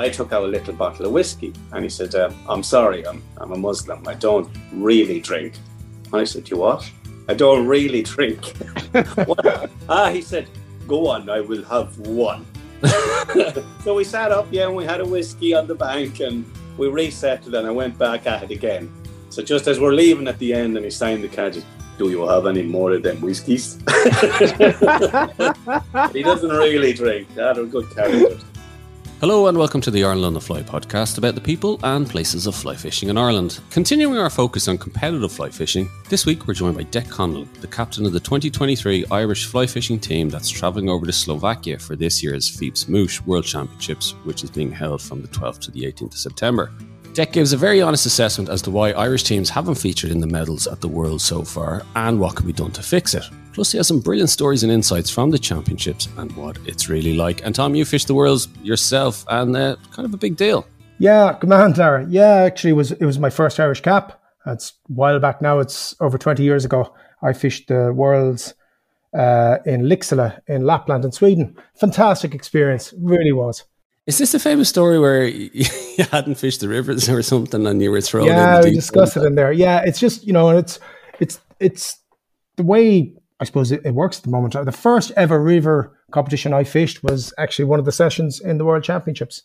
I took out a little bottle of whiskey and he said, uh, I'm sorry, I'm, I'm a Muslim. I don't really drink. And I said, You what? I don't really drink. ah, he said, Go on, I will have one. so we sat up, yeah, and we had a whiskey on the bank and we reset it and I went back at it again. So just as we're leaving at the end and he signed the card, do you have any more of them whiskies? he doesn't really drink. That are good characters. Hello and welcome to the Ireland on the Fly podcast about the people and places of fly fishing in Ireland. Continuing our focus on competitive fly fishing, this week we're joined by Dec Conlon, the captain of the 2023 Irish fly fishing team that's travelling over to Slovakia for this year's FIPS Mouche World Championships, which is being held from the 12th to the 18th of September. Dec gives a very honest assessment as to why Irish teams haven't featured in the medals at the World so far and what can be done to fix it. Plus, he has some brilliant stories and insights from the championships and what it's really like. And Tom, you fished the Worlds yourself, and uh, kind of a big deal. Yeah, good man, Lara. Yeah, actually, it was it was my first Irish cap. It's a while back now. It's over twenty years ago. I fished the Worlds uh, in Lycksele in Lapland in Sweden. Fantastic experience, really was. Is this a famous story where you hadn't fished the rivers or something and you were thrown? Yeah, we discussed it in there. Yeah, it's just you know, it's it's it's the way I suppose it, it, works at the moment. The first ever river competition I fished was actually one of the sessions in the World Championships.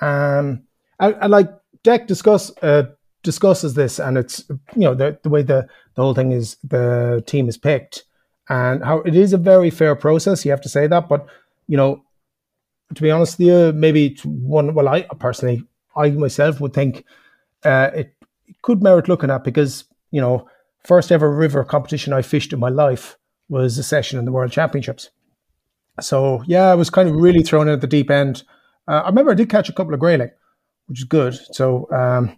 Um, and, like Dec discuss uh, discusses this, and it's you know the the way the the whole thing is the team is picked, and how it is a very fair process. You have to say that, but you know to be honest you, maybe one. Well, I personally, I myself would think uh, it, it could merit looking at because you know, first ever river competition I fished in my life was a session in the World Championships. So yeah, I was kind of really thrown in at the deep end. Uh, I remember I did catch a couple of grayling, which is good. So um,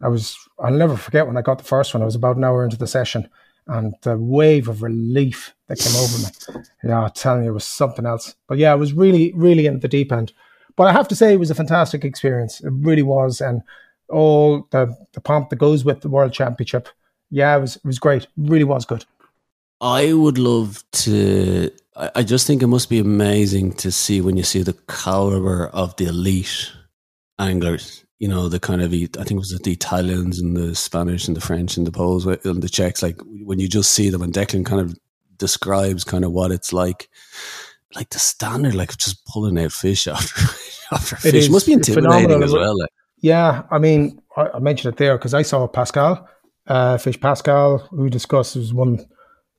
I was. I'll never forget when I got the first one. I was about an hour into the session, and the wave of relief that came over me. Yeah, I'm telling you, it was something else. But yeah, it was really, really in the deep end. But I have to say, it was a fantastic experience. It really was, and all the the pomp that goes with the World Championship. Yeah, it was it was great. It really was good. I would love to. I just think it must be amazing to see when you see the caliber of the elite anglers you know, the kind of, I think it was the Italians and the Spanish and the French and the Poles uh, and the Czechs, like when you just see them and Declan kind of describes kind of what it's like, like the standard, like just pulling out fish after, after fish. It, must be intimidating as well. Like. Yeah. I mean, I mentioned it there because I saw Pascal, uh, Fish Pascal, who discussed was won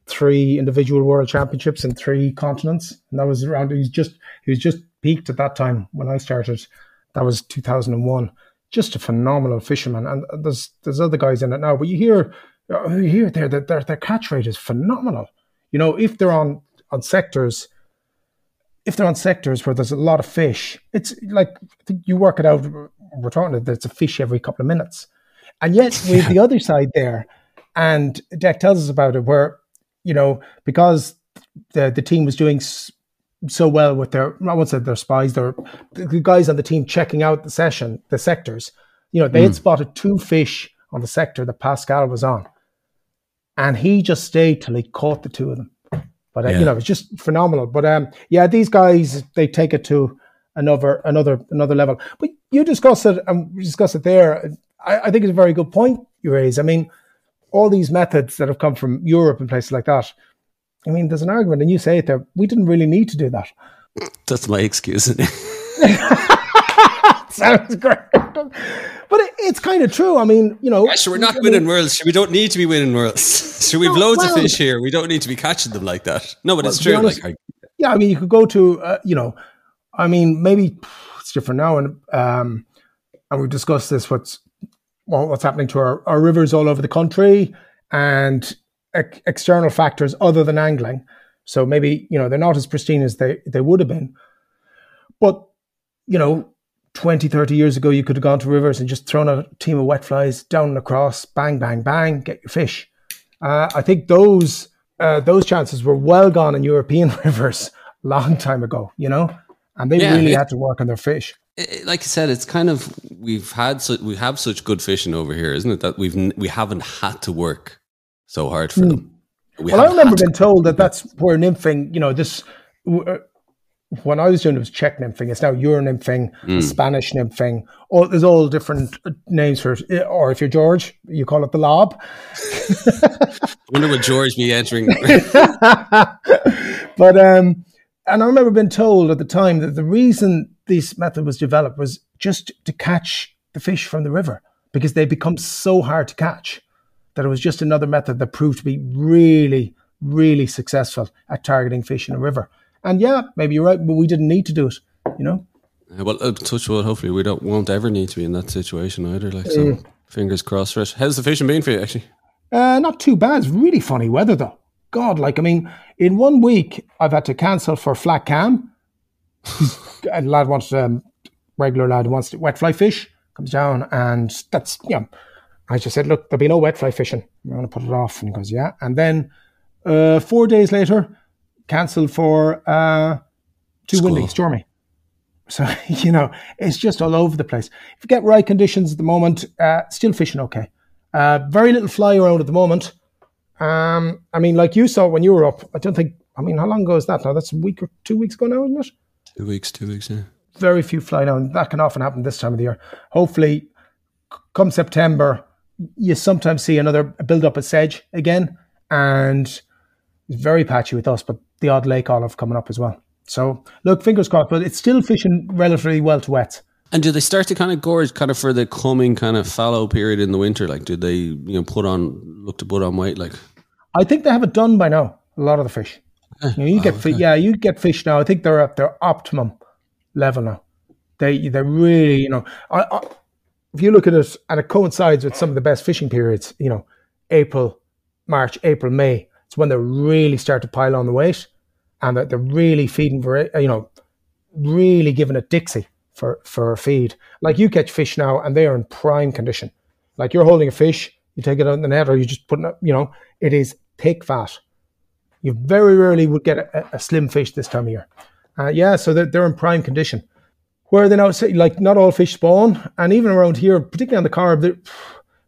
three individual world championships in three continents. And that was around, he was just, he was just peaked at that time when I started. That was 2001 just a phenomenal fisherman. And there's there's other guys in it now, but you hear you hear there that their their catch rate is phenomenal. You know, if they're on on sectors, if they're on sectors where there's a lot of fish, it's like you work it out. We're talking that it's a fish every couple of minutes, and yet with the other side there, and Dec tells us about it, where you know because the the team was doing so well with their I won't say their spies, their the guys on the team checking out the session, the sectors. You know, they mm. had hmm. spotted two fish on the sector that Pascal was on, and he just stayed till he caught the two of them. But uh, yeah. you know, it's just phenomenal. But um, yeah, these guys they take it to another another another level. But you discuss it and discuss it there. I, I think it's a very good point you raise. I mean, all these methods that have come from Europe and places like that I mean, there's an argument, and you say it there. We didn't really need to do that. That's my excuse. Sounds great, but it, it's kind of true. I mean, you know, yeah, so we're not I winning mean, worlds. We don't need to be winning worlds. So we've no, loads well, of fish here. We don't need to be catching them like that. No, but well, it's true. Honest, like, I, yeah, I mean, you could go to, uh, you know, I mean, maybe it's different now, and um, and we've discussed this. What's well, what's happening to our, our rivers all over the country, and ex- external factors other than angling. So maybe, you know, they're not as pristine as they, they would have been. But, you know, 20, 30 years ago, you could have gone to rivers and just thrown a team of wet flies down and across, bang, bang, bang, get your fish. Uh, I think those uh, those chances were well gone in European rivers long time ago, you know, and they yeah, really it, had to work on their fish. It, like I said, it's kind of we've had so, we have such good fishing over here, isn't it? That we've we haven't had to work so hard for mm. them. We well, I remember being told that that's where nymphing, you know, this uh, when I was doing it, was Czech nymphing. It's now Euronymphing, mm. Spanish nymphing. All, there's all different uh, names for it. Or if you're George, you call it the lob. I wonder what George be entering. but um, and I remember being told at the time that the reason this method was developed was just to catch the fish from the river because they become so hard to catch that it was just another method that proved to be really, really successful at targeting fish in a river. And yeah, maybe you're right, but we didn't need to do it, you know? Yeah, well, uh, touch wood. Hopefully, we don't won't ever need to be in that situation either. Like, so mm. fingers crossed for it. How's the fishing been for you, actually? Uh, not too bad. It's really funny weather, though. God, like, I mean, in one week, I've had to cancel for flat cam. a lad wants um, regular lad wants to wet fly fish comes down and that's you know I just said look there'll be no wet fly fishing. I'm going to put it off and he goes yeah. And then uh, four days later cancelled for uh, too School. windy stormy so you know it's just all over the place. If you get right conditions at the moment uh, still fishing okay. Uh, very little fly around at the moment. Um, I mean like you saw when you were up I don't think I mean how long ago is that now? That's a week or two weeks ago now isn't it two weeks two weeks yeah very few fly now, and That can often happen this time of the year. Hopefully, come September, you sometimes see another build up of sedge again, and it's very patchy with us, but the odd lake olive coming up as well. So look, fingers crossed, but it's still fishing relatively well to wet. And do they start to kind of gorge kind of for the coming kind of fallow period in the winter? Like, do they you know put on look to put on weight? Like, I think they have it done by now. A lot of the fish. You, know, you get oh, okay. yeah, you get fish now. I think they're at their optimum level now. They they really you know I, I, if you look at it and it coincides with some of the best fishing periods. You know, April, March, April, May. It's when they really start to pile on the weight, and they're, they're really feeding for uh, you know, really giving it Dixie for for a feed. Like you catch fish now, and they are in prime condition. Like you're holding a fish, you take it out in the net, or you just put it. You know, it is thick fat. You very rarely would get a, a slim fish this time of year. Uh, yeah, so they're, they're in prime condition. Where they now say, like, not all fish spawn, and even around here, particularly on the Corrib,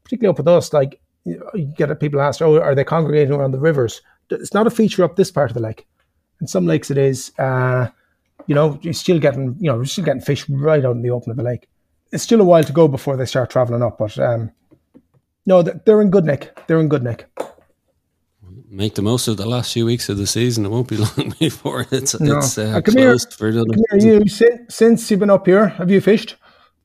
particularly up with us, like, you get people asked, oh, are they congregating around the rivers? It's not a feature up this part of the lake. In some lakes, it is. Uh, you know, you're still getting, you know, you're still getting fish right out in the open of the lake. It's still a while to go before they start traveling up, but um, no, they're in good nick. They're in good nick make the most of the last few weeks of the season. It won't be long before it's no. it's uh, uh, closed here, for another. You since you've been up here, have you fished?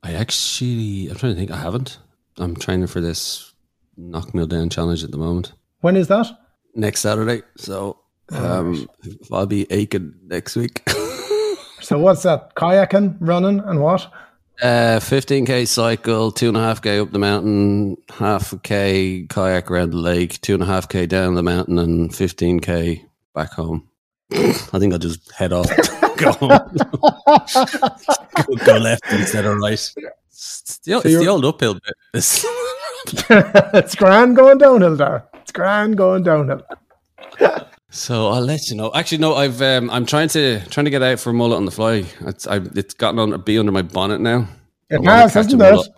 I actually, I'm trying to think. I haven't. I'm training for this knock me down challenge at the moment. When is that? Next Saturday. So um, I'll be aching next week. so what's that? Kayaking, running, and what? Uh, 15k cycle, two and a half k up the mountain, half a k kayak around the lake, two and a half k down the mountain, and 15k back home. I think I'll just head off, go home, go, go, left instead of right. It's the, so it's the old uphill bit. it's grand going downhill there. It's grand going downhill. So I'll let you know. Actually, no, I've um, I'm trying to trying to get out for a mullet on the fly. It's I, it's gotten on a be under my bonnet now. It has, hasn't it?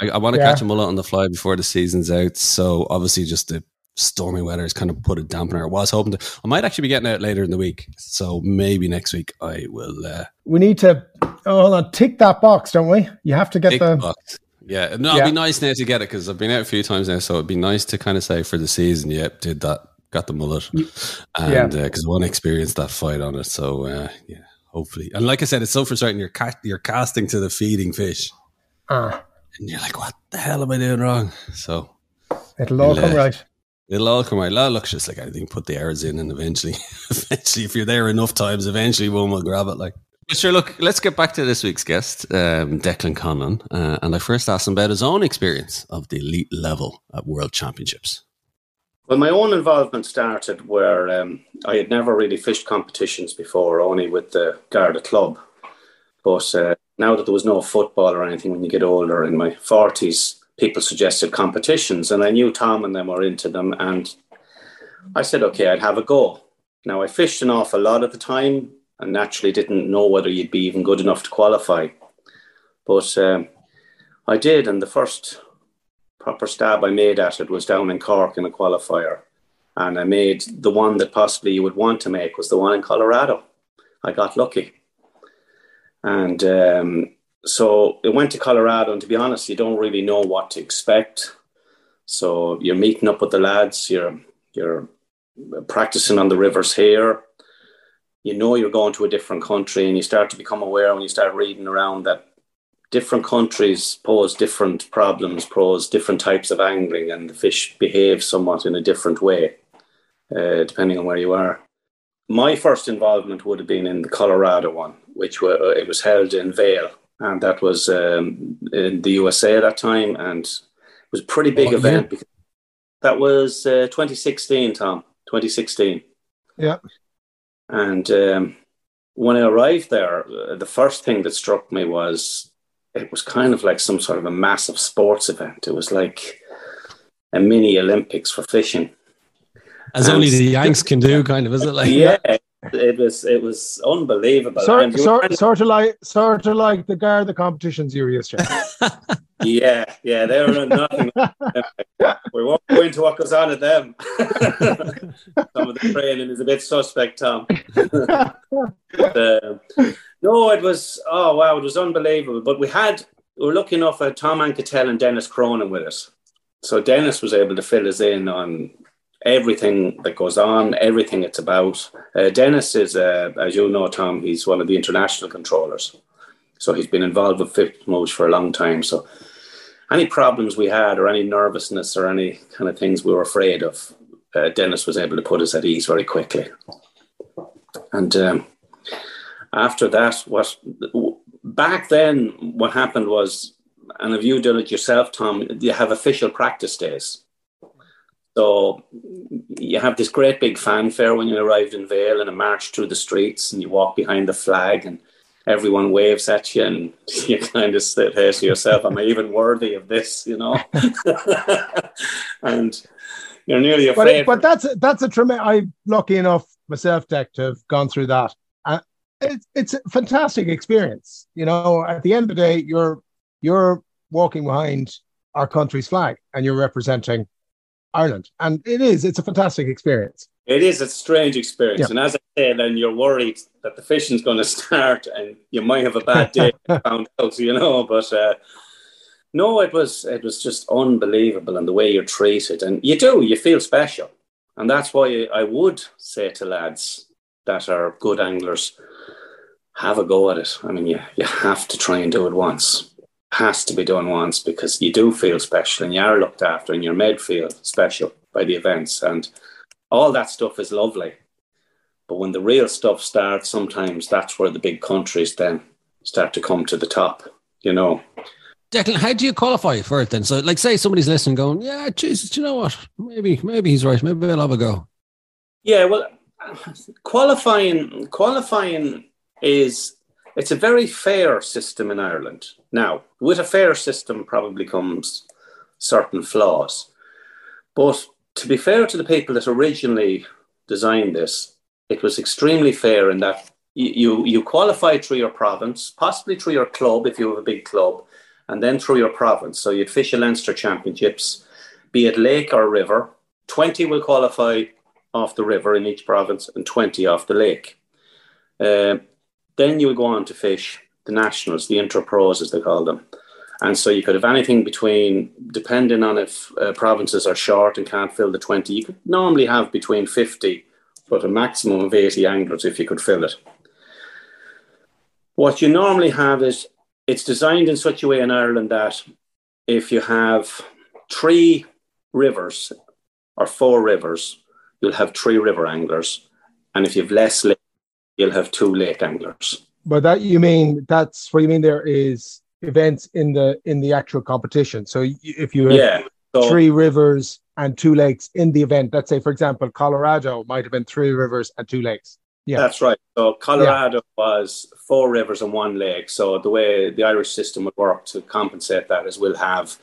I, I want to yeah. catch a mullet on the fly before the season's out. So obviously, just the stormy weather has kind of put a dampener. I was hoping to. I might actually be getting out later in the week. So maybe next week I will. Uh, we need to. Oh, hold on, tick that box, don't we? You have to get the. Box. Yeah, no, it'd be nice now to get it because I've been out a few times now. So it'd be nice to kind of say for the season, yep, did that got the mullet, and because yeah. uh, one experienced that fight on it. So uh, yeah, hopefully, and like I said, it's so frustrating. You're ca- you're casting to the feeding fish, uh, and you're like, what the hell am I doing wrong? So it'll all come right. It'll all come right. That looks just like anything. Put the errors in, and eventually, eventually, if you're there enough times, eventually one will grab it. Like. But sure, look, let's get back to this week's guest, um, Declan Conlon. Uh, and I first asked him about his own experience of the elite level at World Championships. Well, my own involvement started where um, I had never really fished competitions before, only with the Garda Club. But uh, now that there was no football or anything when you get older, in my 40s, people suggested competitions, and I knew Tom and them were into them. And I said, okay, I'd have a go. Now, I fished an awful lot at the time and naturally didn't know whether you'd be even good enough to qualify. But um, I did, and the first proper stab I made at it was down in Cork in a qualifier. And I made the one that possibly you would want to make was the one in Colorado. I got lucky. And um, so it went to Colorado, and to be honest, you don't really know what to expect. So you're meeting up with the lads, you're you're practicing on the rivers here. You know you're going to a different country, and you start to become aware when you start reading around that different countries pose different problems, pose different types of angling, and the fish behave somewhat in a different way, uh, depending on where you are. My first involvement would have been in the Colorado one, which were, uh, it was held in Vail, and that was um, in the USA at that time, and it was a pretty big oh, event. Because that was uh, 2016, Tom. 2016. Yeah. And um, when I arrived there, uh, the first thing that struck me was it was kind of like some sort of a massive sports event. It was like a mini Olympics for fishing. As and only the Yanks can do, kind of, is it like? Yeah, it was it was unbelievable. Sort, sort, sort of like sort of like the Garda competitions you used to. yeah, yeah, they were nothing. we won't go into what goes on at them. Some of the training is a bit suspect, Tom. but, uh, no, it was oh wow, it was unbelievable. But we had we were lucky enough at Tom Anketel and Dennis Cronin with us. So Dennis was able to fill us in on everything that goes on, everything it's about. Uh, Dennis is, uh, as you know, Tom, he's one of the international controllers. So he's been involved with FIPS Mouche for a long time. So any problems we had, or any nervousness, or any kind of things we were afraid of, uh, Dennis was able to put us at ease very quickly. And um, after that, what back then, what happened was, and have you done it yourself, Tom? You have official practice days. So you have this great big fanfare when you arrived in Vail and a march through the streets and you walk behind the flag and everyone waves at you and you kind of sit here to yourself, am I even worthy of this, you know? and you're nearly afraid. But, but that's, that's a tremendous, I'm lucky enough myself, Dec, to have gone through that. Uh, it's, it's a fantastic experience. You know, at the end of the day, you're, you're walking behind our country's flag and you're representing Ireland. And it is, it's a fantastic experience. It is a strange experience. Yeah. And as I said, then you're worried that the fishing's going to start and you might have a bad day found out, you know. But uh, no, it was it was just unbelievable and the way you're treated. And you do, you feel special. And that's why I would say to lads that are good anglers, have a go at it. I mean, you, you have to try and do it once has to be done once because you do feel special and you are looked after and you're made feel special by the events and all that stuff is lovely. But when the real stuff starts, sometimes that's where the big countries then start to come to the top, you know. Declan, how do you qualify for it then? So, like, say somebody's listening, going, "Yeah, Jesus, you know what? Maybe, maybe he's right. Maybe I'll have a go." Yeah, well, qualifying qualifying is it's a very fair system in Ireland. Now, with a fair system probably comes certain flaws. But to be fair to the people that originally designed this, it was extremely fair in that you, you qualify through your province, possibly through your club if you have a big club, and then through your province. So you'd fish a Leinster Championships, be it lake or river. 20 will qualify off the river in each province and 20 off the lake. Uh, then you would go on to fish the nationals, the interpros as they call them. And so you could have anything between, depending on if uh, provinces are short and can't fill the 20, you could normally have between 50, but a maximum of 80 anglers if you could fill it. What you normally have is it's designed in such a way in Ireland that if you have three rivers or four rivers, you'll have three river anglers. And if you have less you'll have two lake anglers. But that you mean that's what you mean there is events in the in the actual competition. So if you have yeah, so, three rivers and two lakes in the event, let's say for example Colorado might have been three rivers and two lakes. Yeah, that's right. So Colorado yeah. was four rivers and one lake. So the way the Irish system would work to compensate that is we'll have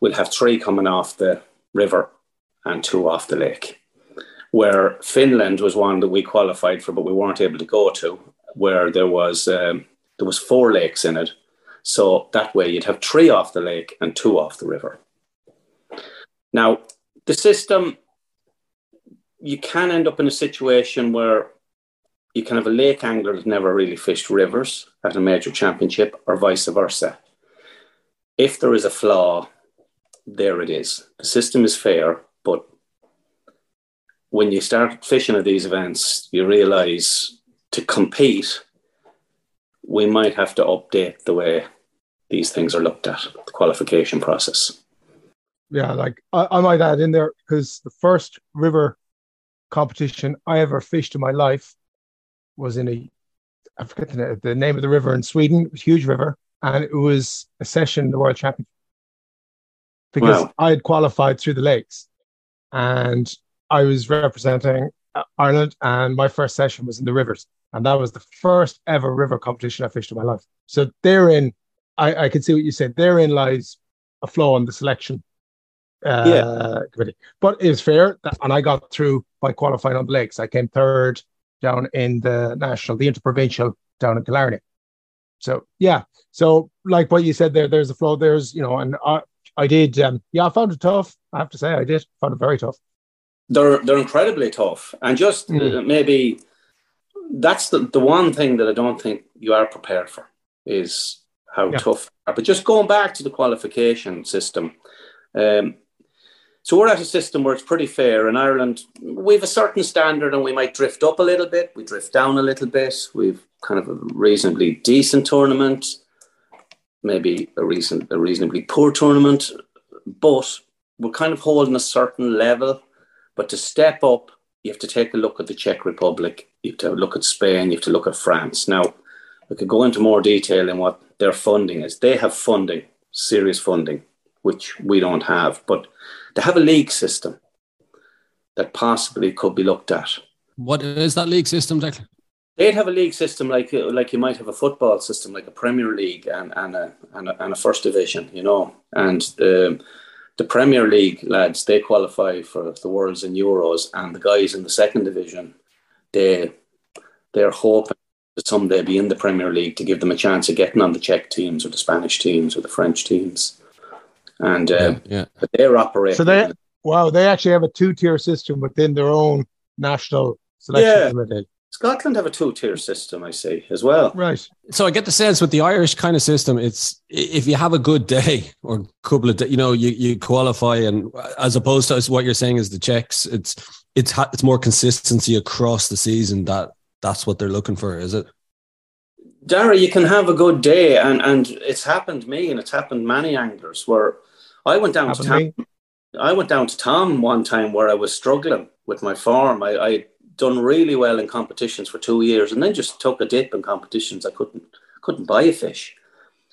we'll have three coming off the river and two off the lake where Finland was one that we qualified for, but we weren't able to go to, where there was um, there was four lakes in it. So that way you'd have three off the lake and two off the river. Now, the system, you can end up in a situation where you can have a lake angler that never really fished rivers at a major championship, or vice versa. If there is a flaw, there it is. The system is fair, when you start fishing at these events, you realize to compete, we might have to update the way these things are looked at, the qualification process. Yeah, like I, I might add in there because the first river competition I ever fished in my life was in a I forget the, the name of the river in Sweden, it was a huge river, and it was a session in the World Championship because wow. I had qualified through the lakes, and I was representing Ireland, and my first session was in the rivers, and that was the first ever river competition I fished in my life. So therein, I, I can see what you said. Therein lies a flaw in the selection uh, yeah. committee, but it was fair, and I got through by qualifying on the lakes. I came third down in the national, the interprovincial down in Killarney. So yeah, so like what you said there, there's a flaw. There's you know, and I, I did. Um, yeah, I found it tough. I have to say, I did found it very tough. They're they're incredibly tough, and just mm. maybe that's the the one thing that I don't think you are prepared for is how yeah. tough. But just going back to the qualification system, um, so we're at a system where it's pretty fair. In Ireland, we have a certain standard and we might drift up a little bit, we drift down a little bit. We've kind of a reasonably decent tournament, maybe a, reason, a reasonably poor tournament, but we're kind of holding a certain level. But to step up, you have to take a look at the Czech Republic, you have to look at Spain, you have to look at France. Now, we could go into more detail in what their funding is. They have funding, serious funding, which we don't have. But they have a league system that possibly could be looked at. What is that league system, Declan? They'd have a league system like like you might have a football system, like a Premier League and, and, a, and, a, and a First Division, you know. And the, the Premier League lads, they qualify for the Worlds and Euros, and the guys in the Second Division, they they're hoping to someday be in the Premier League to give them a chance of getting on the Czech teams or the Spanish teams or the French teams and uh, yeah, yeah. they're operating. So they wow, they actually have a two tier system within their own national selection yeah. Scotland have a two tier system, I say, as well. Right. So I get the sense with the Irish kind of system, it's if you have a good day or a couple of days, you know, you, you qualify, and as opposed to what you're saying is the Czechs, it's it's it's more consistency across the season. That that's what they're looking for, is it? Dara, you can have a good day, and and it's happened to me, and it's happened many anglers where I went down to Tom, I went down to Tom one time where I was struggling with my form. I, I done really well in competitions for two years, and then just took a dip in competitions. I couldn't couldn't buy a fish,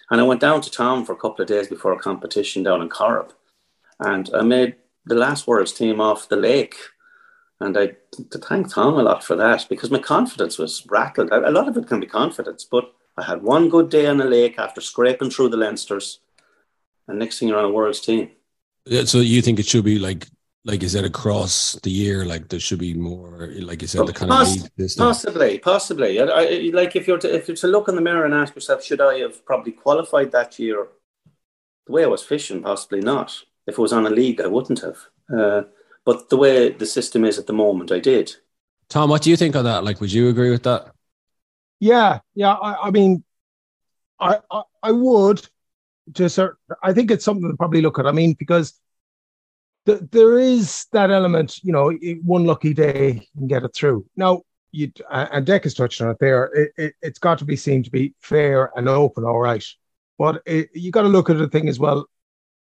and I went down to Tom for a couple of days before a competition down in Corrib, and I made the last world's team off the lake. And I to thank Tom a lot for that because my confidence was rattled. A lot of it can be confidence, but I had one good day on the lake after scraping through the Leinsters and next thing you're on a world's team. Yeah, so you think it should be like like is that across the year? Like there should be more, like you said, the kind Poss- of lead possibly, possibly. I, I, like if you're to, if you're to look in the mirror and ask yourself, should I have probably qualified that year? The way I was fishing, possibly not. If it was on a league, I wouldn't have. Uh, but the way the system is at the moment, I did. Tom, what do you think of that? Like, would you agree with that? Yeah, yeah. I, I mean, I, I, I would to a certain, I think it's something to probably look at. I mean, because the, there is that element, you know, one lucky day you can get it through. Now, you and Dec has touched on it there. It, it, has got to be seen to be fair and open, all right. But it, you got to look at the thing as well.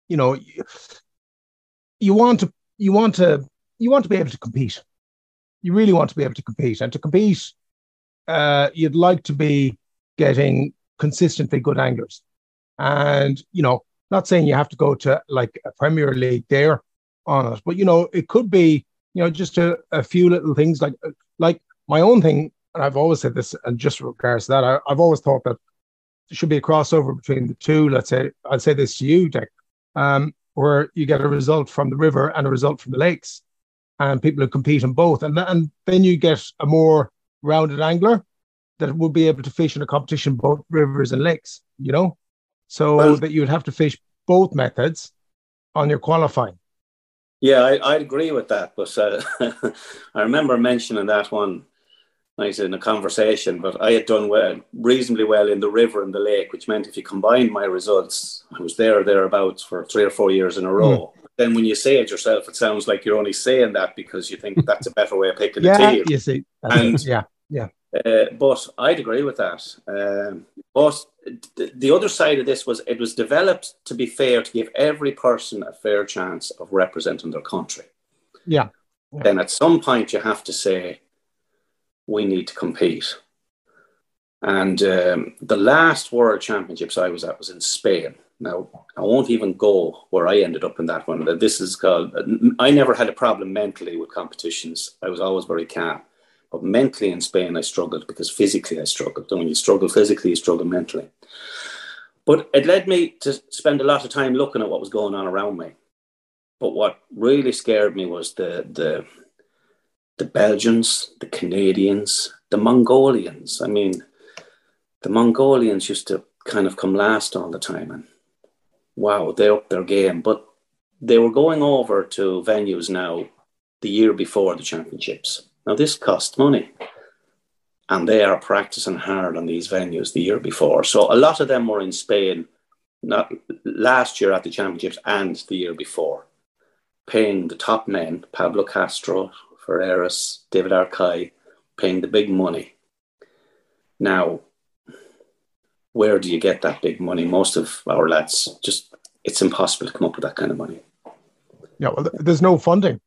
You know, you, you want to, you want to, you want to be able to compete. You really want to be able to compete, and to compete, uh, you'd like to be getting consistently good anglers. And, you know, not saying you have to go to like a Premier League there on it, but, you know, it could be, you know, just a, a few little things like, like my own thing. And I've always said this, and just regards to that, I, have always thought that there should be a crossover between the two. Let's say, I'd say this to you, Dick, um, where you get a result from the river and a result from the lakes, and people who compete in both. And, and then you get a more rounded angler that would be able to fish in a competition both rivers and lakes, you know? so well, that you would have to fish both methods on your qualifying. Yeah, I, I agree with that. But uh, I remember mentioning that one I nice in a conversation, but I had done well, reasonably well in the river and the lake, which meant if you combined my results, I was there or thereabouts for three or four years in a row. Mm. Then when you say it yourself, it sounds like you're only saying that because you think that's a better way of picking yeah, a team. You see, and yeah, yeah. Uh, but I'd agree with that. Um, but the other side of this was it was developed to be fair to give every person a fair chance of representing their country. Yeah. yeah. Then at some point you have to say we need to compete. And um, the last World Championships I was at was in Spain. Now, I won't even go where I ended up in that one. This is called, I never had a problem mentally with competitions. I was always very calm. But mentally in Spain, I struggled because physically I struggled. And when you struggle physically, you struggle mentally. But it led me to spend a lot of time looking at what was going on around me. But what really scared me was the, the, the Belgians, the Canadians, the Mongolians. I mean, the Mongolians used to kind of come last all the time, and wow, they upped their game. But they were going over to venues now the year before the championships. Now, this cost money, and they are practicing hard on these venues the year before. So, a lot of them were in Spain not last year at the championships and the year before, paying the top men, Pablo Castro, Ferreras, David Arcay, paying the big money. Now, where do you get that big money? Most of our lads just, it's impossible to come up with that kind of money. Yeah, well, there's no funding.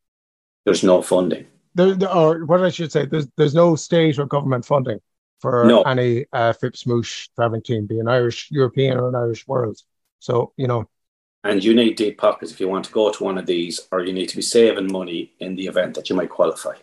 There's no funding. There, there, or what I should say, there's there's no state or government funding for no. any uh, FIPS Mouche traveling team, be an Irish European or an Irish World. So you know, and you need deep pockets if you want to go to one of these, or you need to be saving money in the event that you might qualify.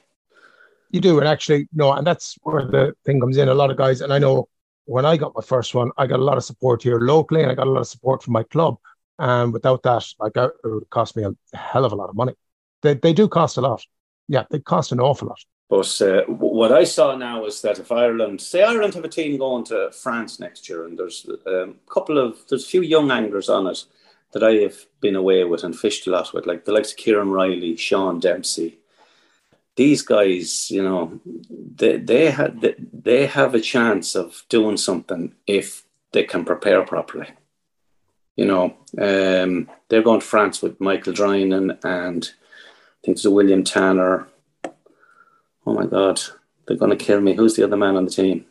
You do, and actually, no, and that's where the thing comes in. A lot of guys, and I know when I got my first one, I got a lot of support here locally, and I got a lot of support from my club. And without that, like it would cost me a hell of a lot of money. They they do cost a lot. Yeah, they cost an awful lot. But uh, what I saw now is that if Ireland, say Ireland have a team going to France next year, and there's a um, couple of there's a few young anglers on it that I have been away with and fished a lot with, like the likes of Kieran Riley, Sean Dempsey. These guys, you know, they they have they have a chance of doing something if they can prepare properly. You know, um, they're going to France with Michael Drynan and think there's a William Tanner. Oh my God, they're going to kill me. Who's the other man on the team?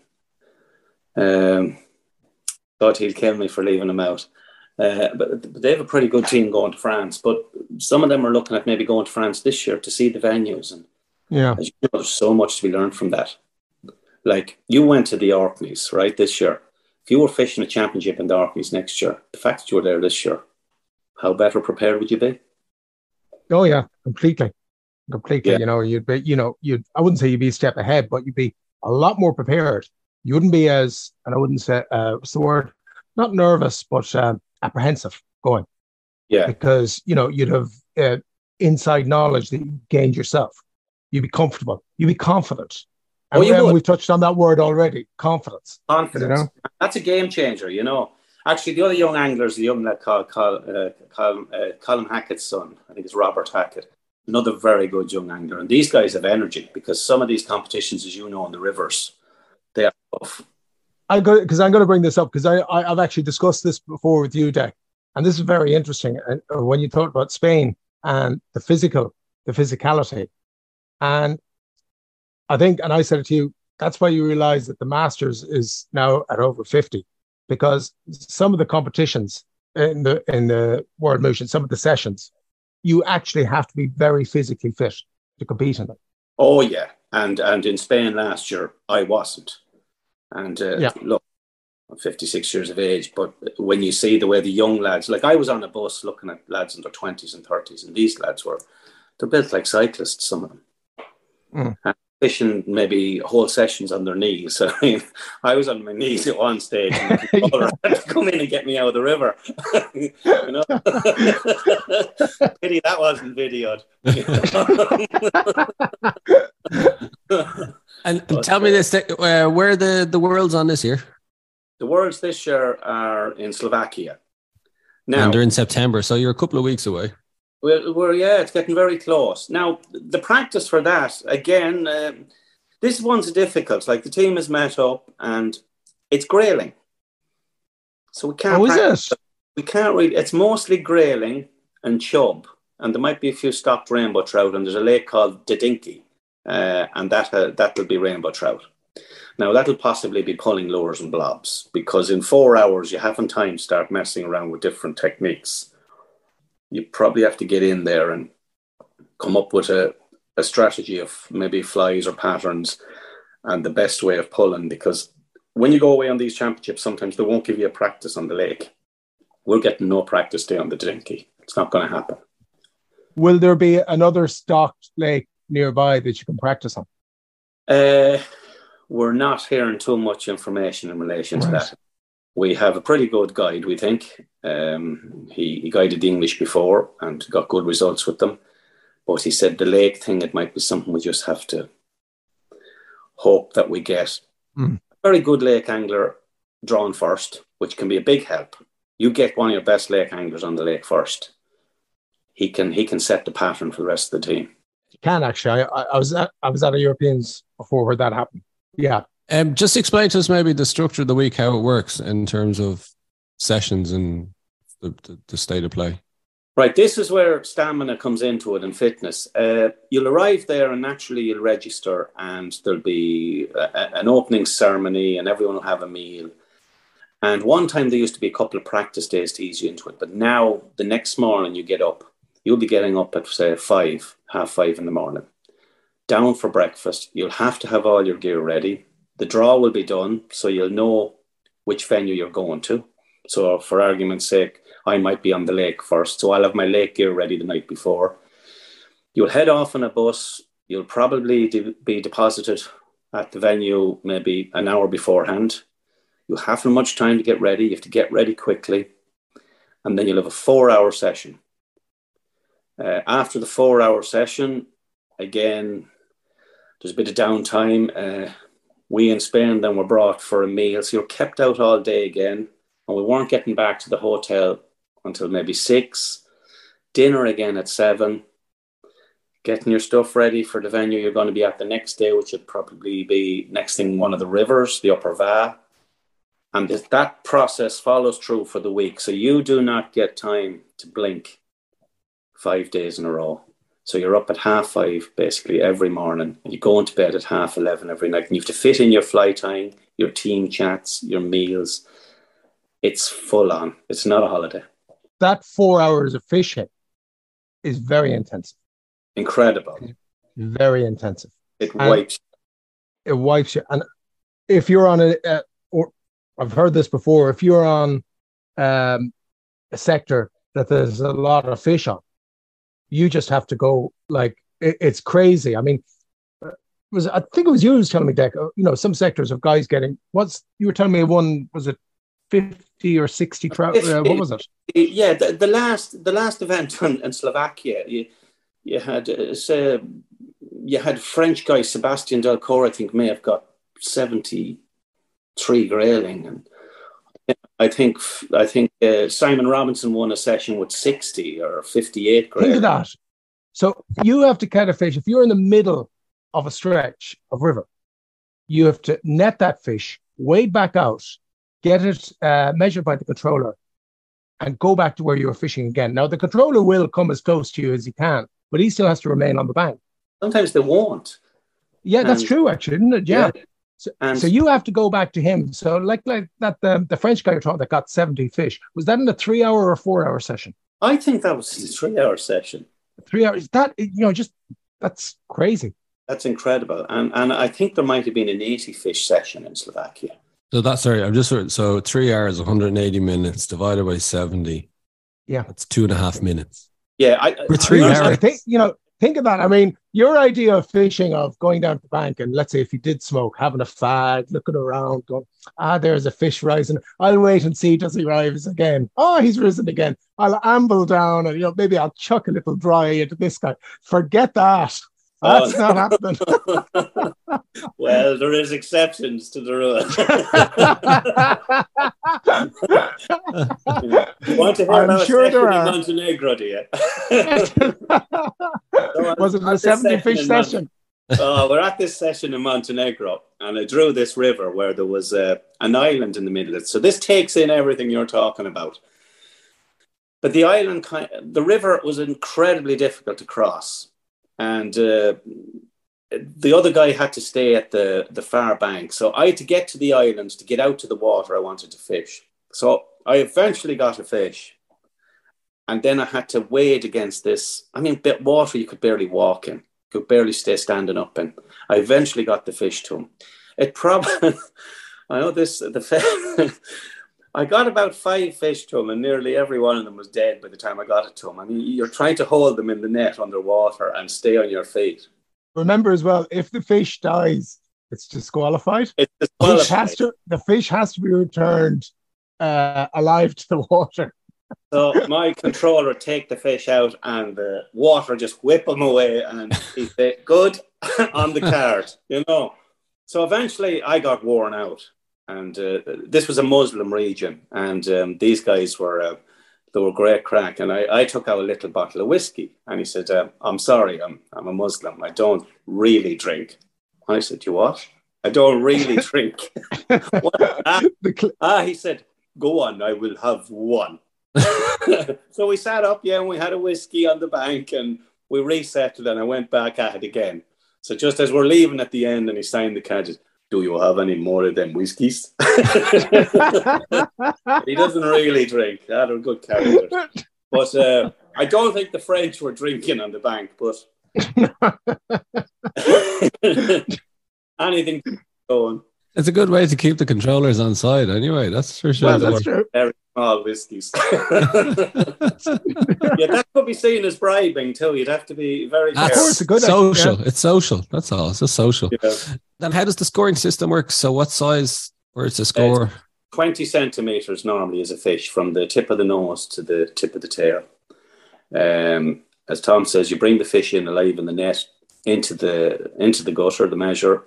Um, God, he'll kill me for leaving him out. Uh, but they have a pretty good team going to France. But some of them are looking at maybe going to France this year to see the venues. And yeah, you know, there's so much to be learned from that. Like you went to the Orkneys, right, this year. If you were fishing a championship in the Orkneys next year, the fact that you were there this year, how better prepared would you be? Oh yeah, completely, completely. Yeah. You know, you'd be, you know, you'd. I wouldn't say you'd be a step ahead, but you'd be a lot more prepared. You wouldn't be as, and I wouldn't say, uh, what's the word? Not nervous, but um, apprehensive going. Yeah. Because, you know, you'd have uh, inside knowledge that you gained yourself. You'd be comfortable. You'd be confident. And oh, you we've touched on that word already confidence. Confidence. You know? That's a game changer, you know. Actually, the other young anglers, the young lad called, called, uh, called uh, Colin Hackett's son, I think it's Robert Hackett, another very good young angler. And these guys have energy because some of these competitions, as you know, on the rivers, they are tough. I go because I'm going to bring this up because I, I have actually discussed this before with you, Dec, and this is very interesting. And uh, when you talk about Spain and the physical, the physicality, and I think, and I said it to you, that's why you realize that the Masters is now at over fifty, because some of the competitions in the in the World Motion, some of the sessions, you actually have to be very physically fit to compete in them. Oh yeah, and and in Spain last year, I wasn't. And uh, yeah. look, I'm 56 years of age, but when you see the way the young lads, like I was on a bus looking at lads in their 20s and 30s, and these lads were, they're built like cyclists, some of them. Mm. Fishing maybe whole sessions on their knees. So, I mean, I was on my knees at one stage, and the had to come in and get me out of the river. you know, pity that wasn't videoed. and, and tell me this: uh, where the the worlds on this year? The worlds this year are in Slovakia. Now, and they're in September, so you're a couple of weeks away. Well, we're yeah, it's getting very close. Now, the practice for that again. Uh, this one's difficult. Like the team is met up and it's grayling. So we can't. Oh, is it? We can't really. It's mostly grayling and chub, and there might be a few stocked rainbow trout. And there's a lake called Dedinky, uh, and that uh, that'll be rainbow trout. Now that'll possibly be pulling lures and blobs because in four hours you haven't time to start messing around with different techniques. You probably have to get in there and come up with a, a strategy of maybe flies or patterns and the best way of pulling because when you go away on these championships, sometimes they won't give you a practice on the lake. We're getting no practice day on the Dinky. It's not going to happen. Will there be another stocked lake nearby that you can practice on? Uh, we're not hearing too much information in relation to that. We have a pretty good guide, we think. Um, he, he guided the English before and got good results with them. But he said the lake thing, it might be something we just have to hope that we get Mm. a very good lake angler drawn first, which can be a big help. You get one of your best lake anglers on the lake first. He can he can set the pattern for the rest of the team. You can actually. I, I, I was at I was at a Europeans before where that happened. Yeah. Um, just explain to us maybe the structure of the week, how it works in terms of sessions and the, the, the state of play. Right, this is where stamina comes into it and fitness. Uh, you'll arrive there and naturally you'll register, and there'll be a, an opening ceremony, and everyone will have a meal. And one time there used to be a couple of practice days to ease you into it, but now the next morning you get up, you'll be getting up at say five, half five in the morning, down for breakfast. You'll have to have all your gear ready. The draw will be done, so you'll know which venue you're going to. So, for argument's sake, I might be on the lake first, so I'll have my lake gear ready the night before. You'll head off on a bus. You'll probably de- be deposited at the venue maybe an hour beforehand. You'll have much time to get ready. You have to get ready quickly, and then you'll have a four-hour session. Uh, after the four-hour session, again, there's a bit of downtime. Uh, we in Spain then were brought for a meal, so you're kept out all day again, and we weren't getting back to the hotel until maybe six. Dinner again at seven. Getting your stuff ready for the venue you're going to be at the next day, which would probably be next thing one of the rivers, the Upper Va. And that process follows through for the week. So you do not get time to blink five days in a row. So you're up at half five basically every morning, and you go into bed at half eleven every night, and you have to fit in your fly tying, your team chats, your meals. It's full on. It's not a holiday. That four hours of fishing is very intensive. Incredible. Very intensive. It And- wipes. It wipes you. And if you're on a, a or I've heard this before, if you're on um, a sector that there's a lot of fish on, you just have to go like it, it's crazy. I mean, uh, was I think it was you who was telling me, Dec. uh, You know, some sectors of guys getting what's you were telling me one was it fifty or sixty trout? Uh, what was it? Yeah, the, the last the last event in, in Slovakia, you you had uh, say, you had French guy Sebastian Delcourt, I think, may have got seventy three grayling, and I think I think uh, Simon Robinson won a session with sixty or fifty eight Think of that. So you have to catch a fish. If you're in the middle of a stretch of river, you have to net that fish, wade back out, get it uh, measured by the controller, and go back to where you were fishing again. Now the controller will come as close to you as he can, but he still has to remain on the bank. Sometimes they won't. Yeah, that's true, actually, isn't it? Yeah. So, And so you have to go back to him. So like like that the, the French guy you're talking that got 70 fish. Was that in a three hour or four hour session? I think that was a three hour session. Three hours. That you know, just that's crazy. That's incredible. And and I think there might have been an 80 fish session in Slovakia. So that's sorry, I'm just so three hours, 180 minutes divided by 70. Yeah. That's two and a half minutes. Yeah, I, For three I- hours. I think you know. Think of that. I mean, your idea of fishing, of going down to the bank, and let's say if you did smoke, having a fag, looking around, going, ah, there's a fish rising. I'll wait and see does he rise again. Oh, he's risen again. I'll amble down, and you know maybe I'll chuck a little dry into this guy. Forget that. That's Oh. not happening. well, there is exceptions to the rule. you want to hear I'm about sure there are. Montenegro, do you? Was it a this 70 session fish session? uh, we're at this session in Montenegro, and I drew this river where there was uh, an island in the middle of it. So this takes in everything you're talking about. But the island, the river was incredibly difficult to cross, and uh, the other guy had to stay at the the far bank. So I had to get to the island to get out to the water I wanted to fish. So I eventually got a fish, and then I had to wade against this. I mean, bit water you could barely walk in, could barely stay standing up in. I eventually got the fish to him. It probably, I know this the. I got about five fish to him, and nearly every one of them was dead by the time I got it to him. I mean, you're trying to hold them in the net underwater and stay on your feet. Remember as well, if the fish dies, it's disqualified. It's disqualified. Fish has to, the fish has to be returned uh, alive to the water. So my controller would take the fish out, and the water just whip them away, and he said, "Good on the card," you know. So eventually, I got worn out and uh, this was a Muslim region, and um, these guys were uh, they were great crack. And I, I took out a little bottle of whiskey, and he said, uh, "I'm sorry, I'm I'm a Muslim. I don't really drink." I said, "You what? I don't really drink." ah, ah, he said, "Go on, I will have one." so we sat up, yeah, and we had a whiskey on the bank, and we reset it, and I went back at it again. So just as we're leaving at the end, and he signed the card do you have any more of them whiskies? he doesn't really drink. That are good characters. But uh, I don't think the French were drinking on the bank, but anything going. It's a good way to keep the controllers on side, anyway. That's for sure. Well, that's true. Very small whiskies. yeah, that could be seen as bribing too. You'd have to be very That's careful. it's a good social. idea. It's social. That's all. It's just social. Yeah. Then how does the scoring system work? So what size? Where's the score? 20 centimeters normally is a fish from the tip of the nose to the tip of the tail. Um, as Tom says, you bring the fish in alive in the net into the into the gutter, the measure.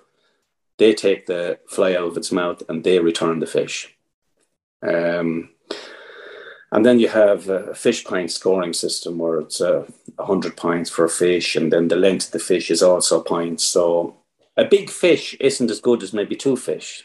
They take the fly out of its mouth and they return the fish. Um, and then you have a fish point scoring system where it's uh, 100 points for a fish, and then the length of the fish is also points. So a big fish isn't as good as maybe two fish.